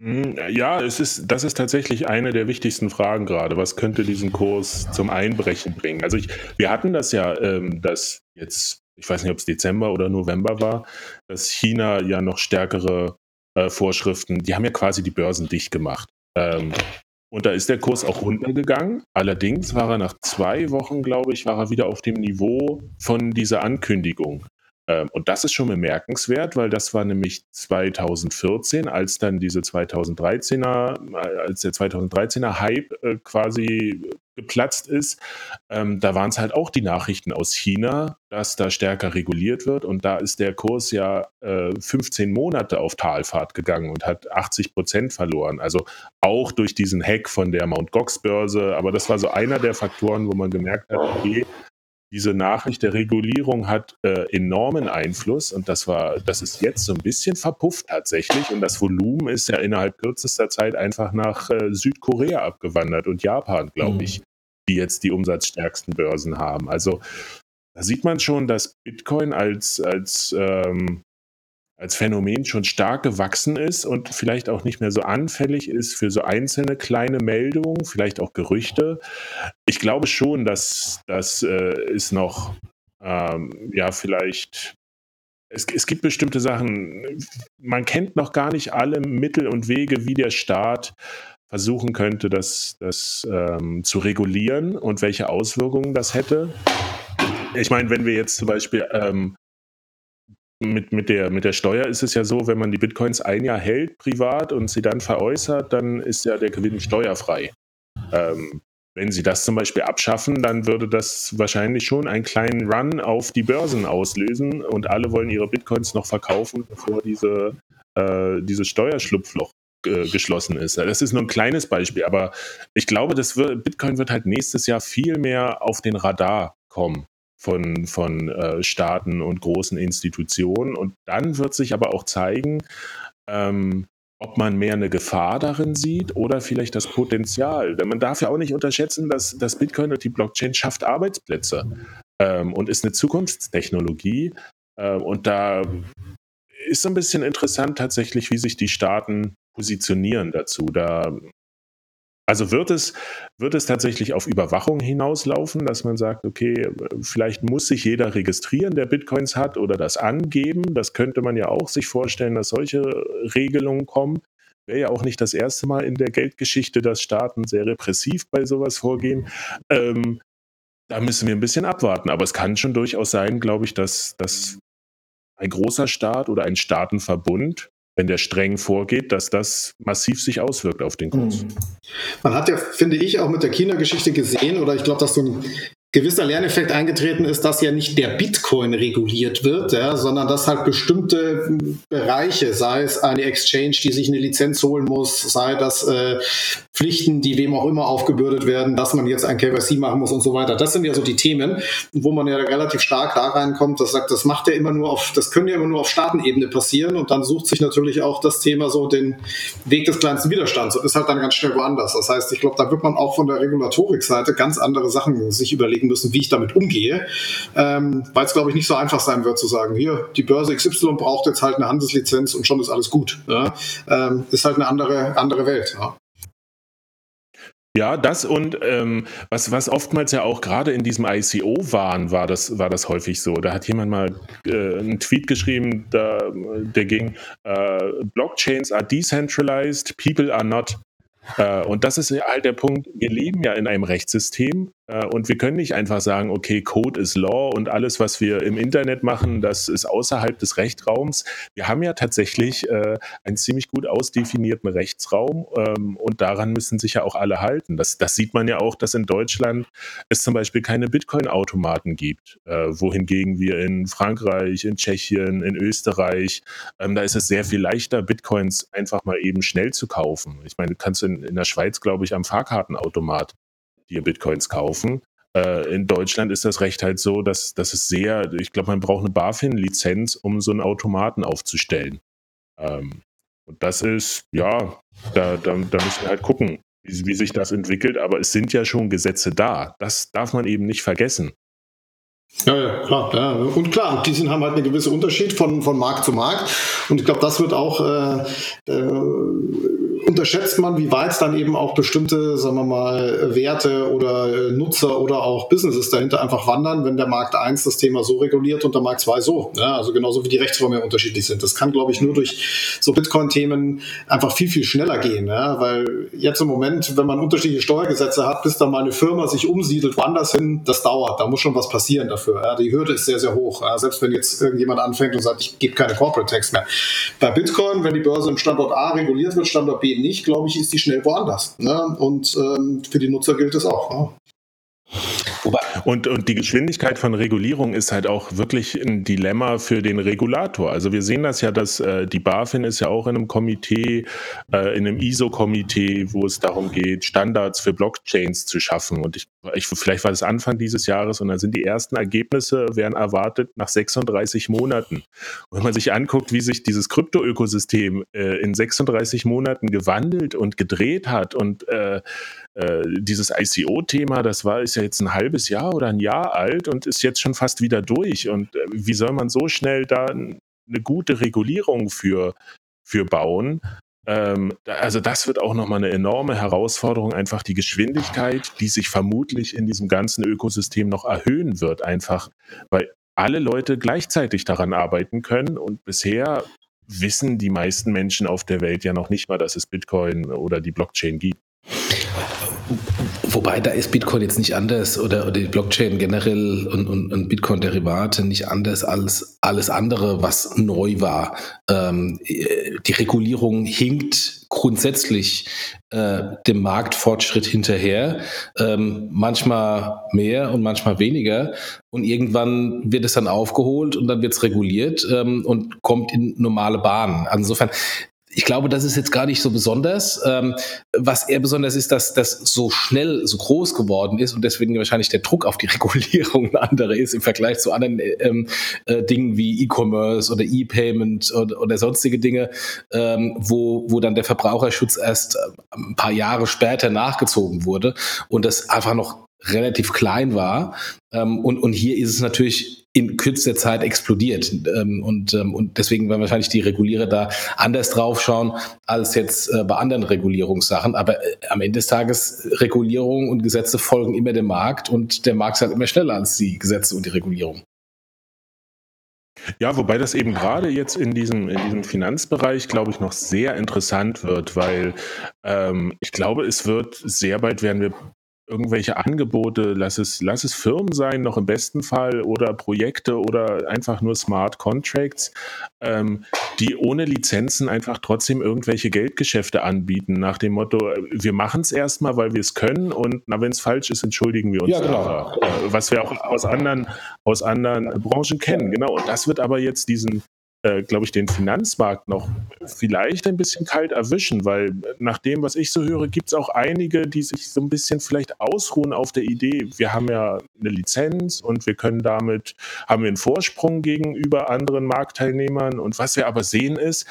Hm, ja, es ist, das ist tatsächlich eine der wichtigsten Fragen gerade. Was könnte diesen Kurs zum Einbrechen bringen? Also ich, wir hatten das ja, ähm, dass jetzt, ich weiß nicht, ob es Dezember oder November war, dass China ja noch stärkere äh, Vorschriften, die haben ja quasi die Börsen dicht gemacht. Ähm, und da ist der Kurs auch runtergegangen. Allerdings war er nach zwei Wochen, glaube ich, war er wieder auf dem Niveau von dieser Ankündigung. Ähm, und das ist schon bemerkenswert, weil das war nämlich 2014, als dann diese 2013er, äh, als der 2013er Hype äh, quasi geplatzt ist, ähm, da waren es halt auch die Nachrichten aus China, dass da stärker reguliert wird. Und da ist der Kurs ja äh, 15 Monate auf Talfahrt gegangen und hat 80 Prozent verloren. Also auch durch diesen Hack von der Mt. Gox Börse. Aber das war so einer der Faktoren, wo man gemerkt hat, okay, diese Nachricht der Regulierung hat äh, enormen Einfluss und das war, das ist jetzt so ein bisschen verpufft tatsächlich und das Volumen ist ja innerhalb kürzester Zeit einfach nach äh, Südkorea abgewandert und Japan, glaube mhm. ich, die jetzt die umsatzstärksten Börsen haben. Also da sieht man schon, dass Bitcoin als, als ähm, als Phänomen schon stark gewachsen ist und vielleicht auch nicht mehr so anfällig ist für so einzelne kleine Meldungen, vielleicht auch Gerüchte. Ich glaube schon, dass das äh, ist noch, ähm, ja, vielleicht es, es, gibt bestimmte Sachen, man kennt noch gar nicht alle Mittel und Wege, wie der Staat versuchen könnte, das, das ähm, zu regulieren und welche Auswirkungen das hätte. Ich meine, wenn wir jetzt zum Beispiel ähm, mit, mit, der, mit der Steuer ist es ja so, wenn man die Bitcoins ein Jahr hält privat und sie dann veräußert, dann ist ja der Gewinn steuerfrei. Ähm, wenn sie das zum Beispiel abschaffen, dann würde das wahrscheinlich schon einen kleinen Run auf die Börsen auslösen und alle wollen ihre Bitcoins noch verkaufen, bevor diese, äh, dieses Steuerschlupfloch äh, geschlossen ist. Das ist nur ein kleines Beispiel, aber ich glaube, das wird, Bitcoin wird halt nächstes Jahr viel mehr auf den Radar kommen von, von äh, Staaten und großen Institutionen. Und dann wird sich aber auch zeigen, ähm, ob man mehr eine Gefahr darin sieht oder vielleicht das Potenzial. Denn man darf ja auch nicht unterschätzen, dass das Bitcoin und die Blockchain schafft Arbeitsplätze ähm, und ist eine Zukunftstechnologie. Ähm, und da ist so ein bisschen interessant tatsächlich, wie sich die Staaten positionieren dazu. Da also wird es, wird es tatsächlich auf Überwachung hinauslaufen, dass man sagt, okay, vielleicht muss sich jeder registrieren, der Bitcoins hat oder das angeben. Das könnte man ja auch sich vorstellen, dass solche Regelungen kommen. Wäre ja auch nicht das erste Mal in der Geldgeschichte, dass Staaten sehr repressiv bei sowas vorgehen. Ähm, da müssen wir ein bisschen abwarten. Aber es kann schon durchaus sein, glaube ich, dass, dass ein großer Staat oder ein Staatenverbund wenn der streng vorgeht, dass das massiv sich auswirkt auf den Kurs. Hm. Man hat ja, finde ich, auch mit der China-Geschichte gesehen, oder ich glaube, dass so ein gewisser Lerneffekt eingetreten ist, dass ja nicht der Bitcoin reguliert wird, ja, sondern dass halt bestimmte Bereiche, sei es eine Exchange, die sich eine Lizenz holen muss, sei das äh, Pflichten, die wem auch immer aufgebürdet werden, dass man jetzt ein KYC machen muss und so weiter. Das sind ja so die Themen, wo man ja relativ stark da reinkommt, das sagt, das macht ja immer nur auf, das können ja immer nur auf Staatenebene passieren und dann sucht sich natürlich auch das Thema so den Weg des kleinsten Widerstands und ist halt dann ganz schnell woanders. Das heißt, ich glaube, da wird man auch von der Regulatorik-Seite ganz andere Sachen sich überlegen überlegen müssen, wie ich damit umgehe, ähm, weil es, glaube ich, nicht so einfach sein wird zu sagen, hier, die Börse XY braucht jetzt halt eine Handelslizenz und schon ist alles gut. Ja? Ähm, ist halt eine andere, andere Welt. Ja? Ja, das und ähm, was, was oftmals ja auch gerade in diesem ICO waren, war das, war das häufig so. Da hat jemand mal äh, einen Tweet geschrieben, da, der ging, äh, Blockchains are decentralized, people are not. Äh, und das ist halt der Punkt, wir leben ja in einem Rechtssystem und wir können nicht einfach sagen, okay, Code ist Law und alles, was wir im Internet machen, das ist außerhalb des Rechtsraums. Wir haben ja tatsächlich äh, einen ziemlich gut ausdefinierten Rechtsraum ähm, und daran müssen sich ja auch alle halten. Das, das sieht man ja auch, dass in Deutschland es zum Beispiel keine Bitcoin-Automaten gibt, wohingegen wir in Frankreich, in Tschechien, in Österreich, ähm, da ist es sehr viel leichter, Bitcoins einfach mal eben schnell zu kaufen. Ich meine, du kannst in in, der Schweiz, glaube ich, am Fahrkartenautomat dir Bitcoins kaufen. Äh, in Deutschland ist das Recht halt so, dass, dass es sehr, ich glaube, man braucht eine BaFin-Lizenz, um so einen Automaten aufzustellen. Ähm, und das ist, ja, da, da, da müssen wir halt gucken, wie, wie sich das entwickelt. Aber es sind ja schon Gesetze da. Das darf man eben nicht vergessen. Ja, ja, klar. Ja. Und klar, die sind, haben halt einen gewissen Unterschied von, von Markt zu Markt. Und ich glaube, das wird auch äh, äh, unterschätzt man, wie weit dann eben auch bestimmte, sagen wir mal, Werte oder Nutzer oder auch Businesses dahinter einfach wandern, wenn der Markt 1 das Thema so reguliert und der Markt 2 so. Ja, also genauso wie die Rechtsformen unterschiedlich sind. Das kann, glaube ich, nur durch so Bitcoin-Themen einfach viel, viel schneller gehen. Ja, weil jetzt im Moment, wenn man unterschiedliche Steuergesetze hat, bis da mal eine Firma sich umsiedelt, woanders hin, das dauert. Da muss schon was passieren dafür. Ja, die Hürde ist sehr, sehr hoch. Ja, selbst wenn jetzt irgendjemand anfängt und sagt, ich gebe keine Corporate Tax mehr. Bei Bitcoin, wenn die Börse im Standort A reguliert wird, Standort B nicht, glaube ich, ist die schnell woanders. Ne? Und ähm, für die Nutzer gilt es auch. Ne? Und, und die Geschwindigkeit von Regulierung ist halt auch wirklich ein Dilemma für den Regulator. Also wir sehen das ja, dass äh, die BaFin ist ja auch in einem Komitee, äh, in einem ISO-Komitee, wo es darum geht, Standards für Blockchains zu schaffen. Und ich, ich, vielleicht war das Anfang dieses Jahres und dann sind die ersten Ergebnisse, werden erwartet nach 36 Monaten. Und wenn man sich anguckt, wie sich dieses Krypto-Ökosystem äh, in 36 Monaten gewandelt und gedreht hat und äh, äh, dieses ICO-Thema, das war, ist ja jetzt ein halbes Jahr oder ein Jahr alt und ist jetzt schon fast wieder durch. Und äh, wie soll man so schnell da eine gute Regulierung für, für bauen? Ähm, also das wird auch nochmal eine enorme Herausforderung, einfach die Geschwindigkeit, die sich vermutlich in diesem ganzen Ökosystem noch erhöhen wird, einfach, weil alle Leute gleichzeitig daran arbeiten können und bisher wissen die meisten Menschen auf der Welt ja noch nicht mal, dass es Bitcoin oder die Blockchain gibt. Wobei da ist Bitcoin jetzt nicht anders oder, oder die Blockchain generell und, und, und Bitcoin-Derivate nicht anders als alles andere, was neu war. Ähm, die Regulierung hinkt grundsätzlich äh, dem Marktfortschritt hinterher, ähm, manchmal mehr und manchmal weniger. Und irgendwann wird es dann aufgeholt und dann wird es reguliert ähm, und kommt in normale Bahnen. Also insofern, ich glaube, das ist jetzt gar nicht so besonders. Ähm, was eher besonders ist, dass das so schnell so groß geworden ist und deswegen wahrscheinlich der Druck auf die Regulierung ein anderer ist im Vergleich zu anderen ähm, äh, Dingen wie E-Commerce oder E-Payment oder, oder, sonstige Dinge, ähm, wo, wo dann der Verbraucherschutz erst äh, ein paar Jahre später nachgezogen wurde und das einfach noch relativ klein war. Ähm, und, und hier ist es natürlich in kürzester Zeit explodiert. Ähm, und, ähm, und deswegen werden wahrscheinlich die Regulierer da anders drauf schauen als jetzt äh, bei anderen Regulierungssachen. Aber äh, am Ende des Tages, Regulierung und Gesetze folgen immer dem Markt und der Markt ist halt immer schneller als die Gesetze und die Regulierung. Ja, wobei das eben gerade jetzt in diesem, in diesem Finanzbereich, glaube ich, noch sehr interessant wird, weil ähm, ich glaube, es wird sehr bald werden wir irgendwelche Angebote, lass es, lass es Firmen sein, noch im besten Fall, oder Projekte oder einfach nur Smart Contracts, ähm, die ohne Lizenzen einfach trotzdem irgendwelche Geldgeschäfte anbieten, nach dem Motto, wir machen es erstmal, weil wir es können und wenn es falsch ist, entschuldigen wir uns. Ja, genau. Äh, was wir auch aus anderen, aus anderen Branchen kennen. Genau. Und das wird aber jetzt diesen, äh, glaube ich, den Finanzmarkt noch vielleicht ein bisschen kalt erwischen, weil nach dem, was ich so höre, gibt es auch einige, die sich so ein bisschen vielleicht ausruhen auf der Idee, wir haben ja eine Lizenz und wir können damit, haben wir einen Vorsprung gegenüber anderen Marktteilnehmern. Und was wir aber sehen ist,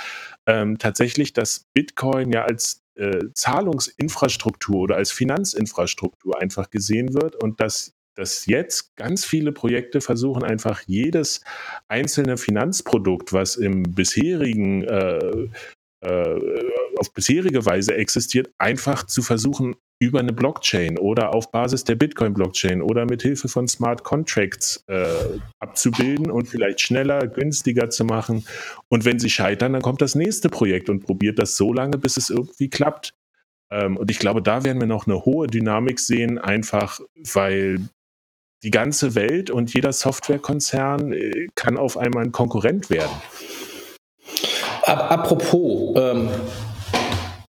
ähm, tatsächlich, dass Bitcoin ja als äh, Zahlungsinfrastruktur oder als Finanzinfrastruktur einfach gesehen wird und dass dass jetzt ganz viele Projekte versuchen, einfach jedes einzelne Finanzprodukt, was im bisherigen äh, äh, auf bisherige Weise existiert, einfach zu versuchen, über eine Blockchain oder auf Basis der Bitcoin-Blockchain oder mit Hilfe von Smart Contracts äh, abzubilden und vielleicht schneller, günstiger zu machen. Und wenn sie scheitern, dann kommt das nächste Projekt und probiert das so lange, bis es irgendwie klappt. Ähm, und ich glaube, da werden wir noch eine hohe Dynamik sehen, einfach weil die ganze Welt und jeder Softwarekonzern äh, kann auf einmal ein Konkurrent werden. Apropos, ähm,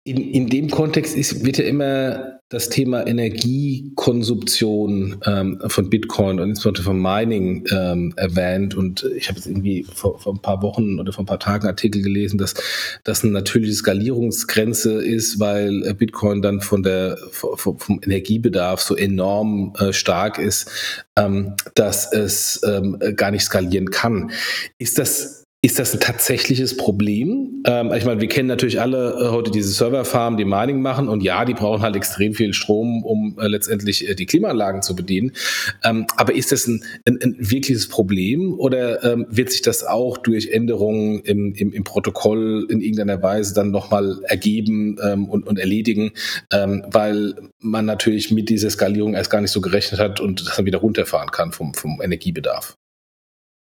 in, in dem Kontext ist, wird ja immer das Thema Energiekonsumption ähm, von Bitcoin und insbesondere von Mining ähm, erwähnt. Und ich habe jetzt irgendwie vor, vor ein paar Wochen oder vor ein paar Tagen Artikel gelesen, dass das eine natürliche Skalierungsgrenze ist, weil äh, Bitcoin dann von der vom, Energiebedarf so enorm äh, stark ist, ähm, dass es ähm, gar nicht skalieren kann. Ist das ist das ein tatsächliches Problem? Ähm, ich meine, wir kennen natürlich alle äh, heute diese Serverfarmen, die Mining machen und ja, die brauchen halt extrem viel Strom, um äh, letztendlich äh, die Klimaanlagen zu bedienen. Ähm, aber ist das ein, ein, ein wirkliches Problem oder ähm, wird sich das auch durch Änderungen im, im, im Protokoll in irgendeiner Weise dann nochmal ergeben ähm, und, und erledigen, ähm, weil man natürlich mit dieser Skalierung erst gar nicht so gerechnet hat und das dann wieder runterfahren kann vom, vom Energiebedarf?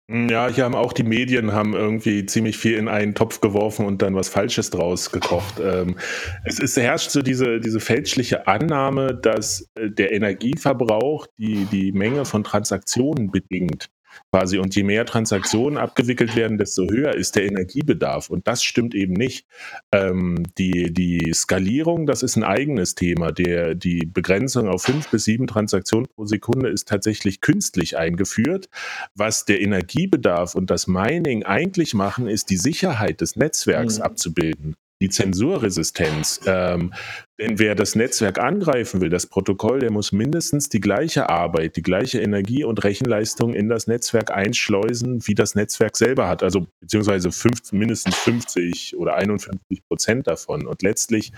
Hm, ja, hier haben auch die Medien haben irgendwie ziemlich viel in einen Topf geworfen und dann was Falsches draus gekocht. Ähm, es ist, herrscht so diese, diese fälschliche Annahme, dass äh, der Energieverbrauch die, die Menge von Transaktionen bedingt quasi. Und je mehr Transaktionen abgewickelt werden, desto höher ist der Energiebedarf. Und das stimmt eben nicht. Ähm, die, die Skalierung, das ist ein eigenes Thema. Der, die Begrenzung auf fünf bis sieben Transaktionen pro Sekunde ist tatsächlich künstlich eingeführt. Was der Energiebedarf und das Mining eigentlich machen, ist die Sicherheit des Netzwerks mhm. abzubilden die Zensurresistenz. Ähm, denn wer das Netzwerk angreifen will, das Protokoll, der muss mindestens die gleiche Arbeit, die gleiche Energie und Rechenleistung in das Netzwerk einschleusen, wie das Netzwerk selber hat. Also beziehungsweise fünf, mindestens 50 oder 51 Prozent davon. Und letztlich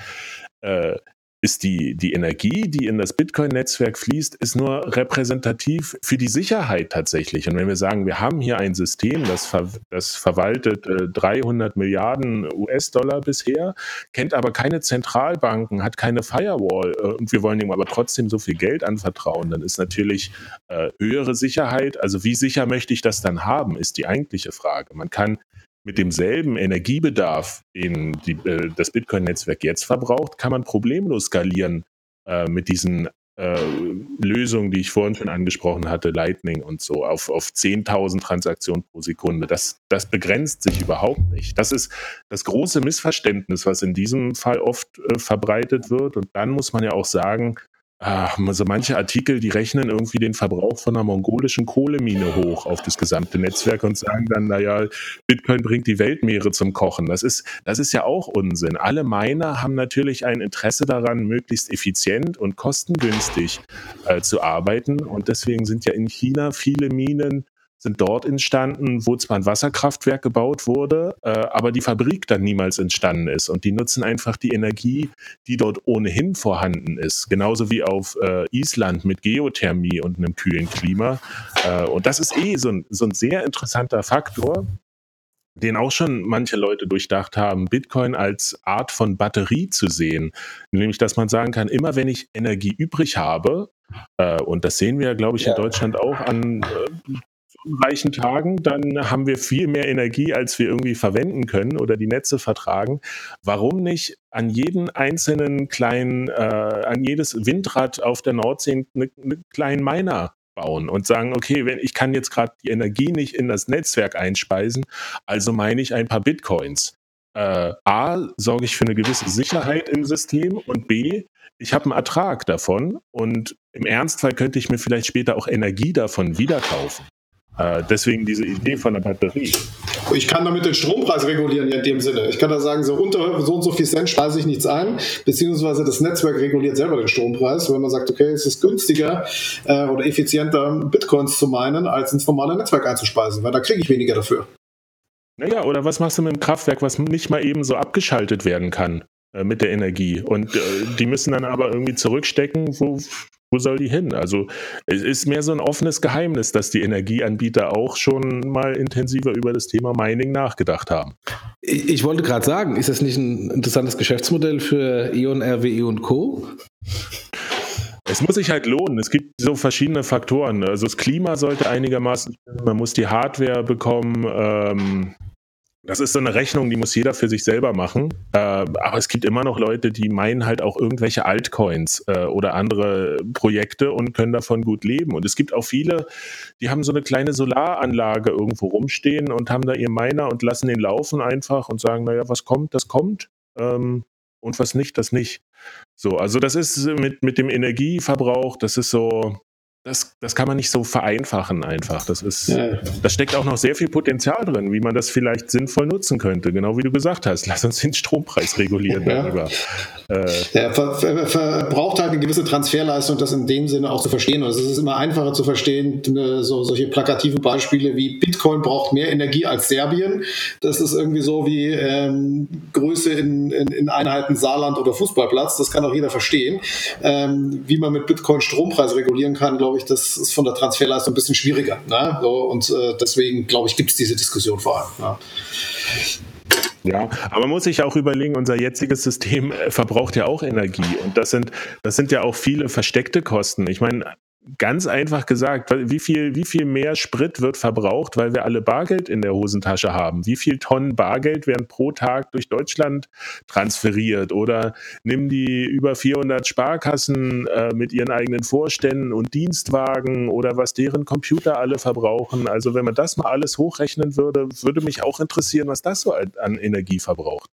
äh, ist die, die Energie, die in das Bitcoin-Netzwerk fließt, ist nur repräsentativ für die Sicherheit tatsächlich. Und wenn wir sagen, wir haben hier ein System, das, ver, das verwaltet äh, 300 Milliarden US-Dollar bisher, kennt aber keine Zentralbanken, hat keine Firewall äh, und wir wollen ihm aber trotzdem so viel Geld anvertrauen, dann ist natürlich äh, höhere Sicherheit, also wie sicher möchte ich das dann haben, ist die eigentliche Frage. Man kann mit demselben Energiebedarf, den die, äh, das Bitcoin-Netzwerk jetzt verbraucht, kann man problemlos skalieren äh, mit diesen äh, Lösungen, die ich vorhin schon angesprochen hatte, Lightning und so, auf, auf 10.000 Transaktionen pro Sekunde. Das, das begrenzt sich überhaupt nicht. Das ist das große Missverständnis, was in diesem Fall oft äh, verbreitet wird. Und dann muss man ja auch sagen, also manche Artikel, die rechnen irgendwie den Verbrauch von einer mongolischen Kohlemine hoch auf das gesamte Netzwerk und sagen dann, naja, Bitcoin bringt die Weltmeere zum Kochen. Das ist, das ist ja auch Unsinn. Alle Miner haben natürlich ein Interesse daran, möglichst effizient und kostengünstig äh, zu arbeiten. Und deswegen sind ja in China viele Minen sind dort entstanden, wo zwar ein Wasserkraftwerk gebaut wurde, äh, aber die Fabrik dann niemals entstanden ist. Und die nutzen einfach die Energie, die dort ohnehin vorhanden ist. Genauso wie auf äh, Island mit Geothermie und einem kühlen Klima. Äh, und das ist eh so ein, so ein sehr interessanter Faktor, den auch schon manche Leute durchdacht haben, Bitcoin als Art von Batterie zu sehen. Nämlich, dass man sagen kann, immer wenn ich Energie übrig habe, äh, und das sehen wir, glaube ich, in Deutschland auch an äh, reichen Tagen, dann haben wir viel mehr Energie, als wir irgendwie verwenden können oder die Netze vertragen. Warum nicht an jeden einzelnen kleinen, äh, an jedes Windrad auf der Nordsee einen eine kleinen Miner bauen und sagen, okay, wenn ich kann jetzt gerade die Energie nicht in das Netzwerk einspeisen, also meine ich ein paar Bitcoins. Äh, A, sorge ich für eine gewisse Sicherheit im System und B, ich habe einen Ertrag davon und im Ernstfall könnte ich mir vielleicht später auch Energie davon wieder kaufen. Äh, deswegen diese Idee von der Batterie. Ich kann damit den Strompreis regulieren in dem Sinne. Ich kann da sagen, so unter so und so viel Cent speise ich nichts ein, beziehungsweise das Netzwerk reguliert selber den Strompreis. Wenn man sagt, okay, es ist günstiger äh, oder effizienter, Bitcoins zu meinen, als ins normale Netzwerk einzuspeisen, weil da kriege ich weniger dafür. Naja, oder was machst du mit dem Kraftwerk, was nicht mal eben so abgeschaltet werden kann äh, mit der Energie? Und äh, die müssen dann aber irgendwie zurückstecken, wo, wo soll die hin? Also es ist mehr so ein offenes Geheimnis, dass die Energieanbieter auch schon mal intensiver über das Thema Mining nachgedacht haben. Ich, ich wollte gerade sagen, ist das nicht ein interessantes Geschäftsmodell für E.ON, RWE und Co.? Es muss sich halt lohnen. Es gibt so verschiedene Faktoren. Also das Klima sollte einigermaßen, man muss die Hardware bekommen. Ähm, das ist so eine Rechnung, die muss jeder für sich selber machen. Äh, aber es gibt immer noch Leute, die meinen halt auch irgendwelche Altcoins äh, oder andere Projekte und können davon gut leben. Und es gibt auch viele, die haben so eine kleine Solaranlage irgendwo rumstehen und haben da ihr Miner und lassen den laufen einfach und sagen, naja, was kommt, das kommt. Ähm, und was nicht, das nicht. So, also das ist mit, mit dem Energieverbrauch, das ist so, das, das kann man nicht so vereinfachen einfach. Das ist, ja. da steckt auch noch sehr viel Potenzial drin, wie man das vielleicht sinnvoll nutzen könnte. Genau wie du gesagt hast. Lass uns den Strompreis regulieren ja. darüber. Äh, ja, ver, ver, verbraucht halt eine gewisse Transferleistung, das in dem Sinne auch zu verstehen. Also es ist immer einfacher zu verstehen, so, solche plakativen Beispiele wie Bitcoin braucht mehr Energie als Serbien. Das ist irgendwie so wie ähm, Größe in, in, in, Einheiten Saarland oder Fußballplatz. Das kann auch jeder verstehen. Ähm, wie man mit Bitcoin Strompreis regulieren kann, glaube glaube ich, das ist von der Transferleistung ein bisschen schwieriger. Ne? So, und äh, deswegen, glaube ich, gibt es diese Diskussion vor allem. Ja. Ja, aber man muss sich auch überlegen, unser jetziges System äh, verbraucht ja auch Energie und das sind, das sind ja auch viele versteckte Kosten. Ich meine, ganz einfach gesagt, wie viel, wie viel mehr Sprit wird verbraucht, weil wir alle Bargeld in der Hosentasche haben? Wie viel Tonnen Bargeld werden pro Tag durch Deutschland transferiert? Oder nimm die über 400 Sparkassen äh, mit ihren eigenen Vorständen und Dienstwagen oder was deren Computer alle verbrauchen. Also wenn man das mal alles hochrechnen würde, würde mich auch interessieren, was das so an Energie verbraucht.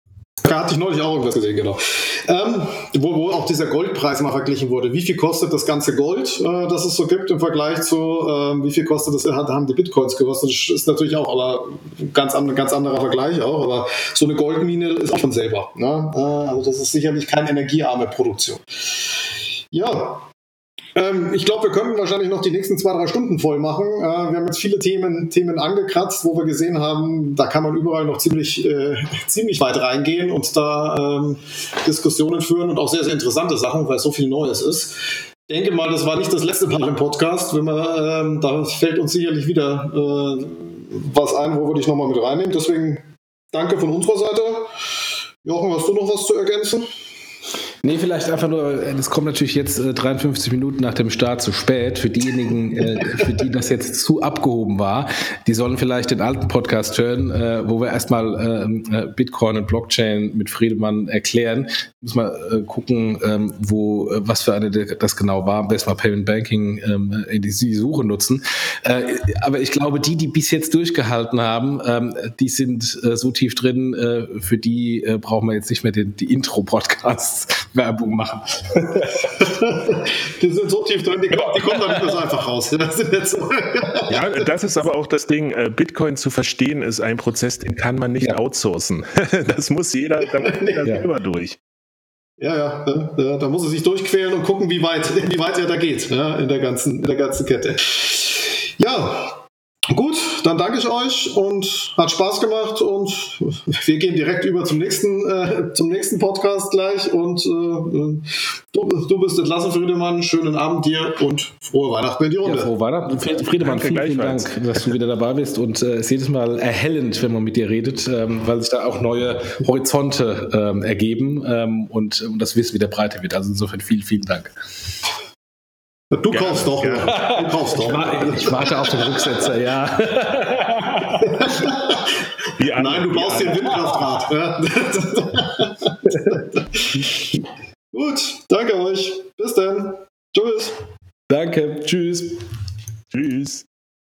Da hatte ich neulich auch irgendwas gesehen, genau. Ähm, wo, wo, auch dieser Goldpreis mal verglichen wurde. Wie viel kostet das ganze Gold, äh, das es so gibt im Vergleich zu, äh, wie viel kostet das, haben die Bitcoins gekostet? Das ist natürlich auch aber ganz, ein ganz anderer Vergleich auch. Aber so eine Goldmine ist auch von selber. Ne? Äh, also das ist sicherlich keine energiearme Produktion. Ja, ähm, ich glaube, wir könnten wahrscheinlich noch die nächsten zwei, drei Stunden voll machen. Äh, wir haben jetzt viele Themen, Themen angekratzt, wo wir gesehen haben, da kann man überall noch ziemlich, äh, ziemlich weit reingehen und da ähm, Diskussionen führen und auch sehr, sehr interessante Sachen, weil so viel Neues ist. Ich denke mal, das war nicht das letzte Mal im Podcast. Wenn man, ähm, da fällt uns sicherlich wieder äh, was ein, wo wir dich nochmal mit reinnehmen. Deswegen danke von unserer Seite. Jochen, hast du noch was zu ergänzen? Nee, vielleicht einfach nur, das kommt natürlich jetzt äh, 53 Minuten nach dem Start zu spät. Für diejenigen, äh, für die das jetzt zu abgehoben war, die sollen vielleicht den alten Podcast hören, äh, wo wir erstmal ähm, äh, Bitcoin und Blockchain mit Friedemann erklären. Muss mal äh, gucken, ähm, wo, äh, was für eine das genau war. Mal Payment Banking ähm, in die, Suche nutzen. aber ich glaube, die, die bis jetzt durchgehalten haben, die sind so tief drin, für die brauchen wir jetzt nicht mehr den, die Intro-Podcasts Werbung machen. die sind so tief drin, die, die kommen da nicht mehr so einfach raus. Das ja, das ist aber auch das Ding. Äh, Bitcoin zu verstehen ist ein Prozess, den kann man nicht ja. outsourcen. Das muss jeder, da muss jeder ja. selber durch. Ja, ja, ja, da muss er sich durchquälen und gucken, wie weit, wie weit er da geht ja, in, der ganzen, in der ganzen Kette. Ja, Gut, dann danke ich euch und hat Spaß gemacht und wir gehen direkt über zum nächsten, äh, zum nächsten Podcast gleich und äh, du, du bist entlassen, Friedemann. Schönen Abend dir und frohe Weihnachten in die Runde. Ja, frohe Weihnachten. Friedemann, vielen, vielen Dank, dass du wieder dabei bist und äh, es ist jedes Mal erhellend, wenn man mit dir redet, ähm, weil sich da auch neue Horizonte ähm, ergeben ähm, und, und das Wissen wieder breiter wird. Also insofern vielen, vielen Dank. Du ja, kaufst doch. Ja. Du kaufst doch. Ich, ich, warte auf den Rücksetzer, ja. Nein, du baust dir ein Windkraftrad. Gut, danke euch. Bis dann. Tschüss. Danke. Tschüss. Tschüss.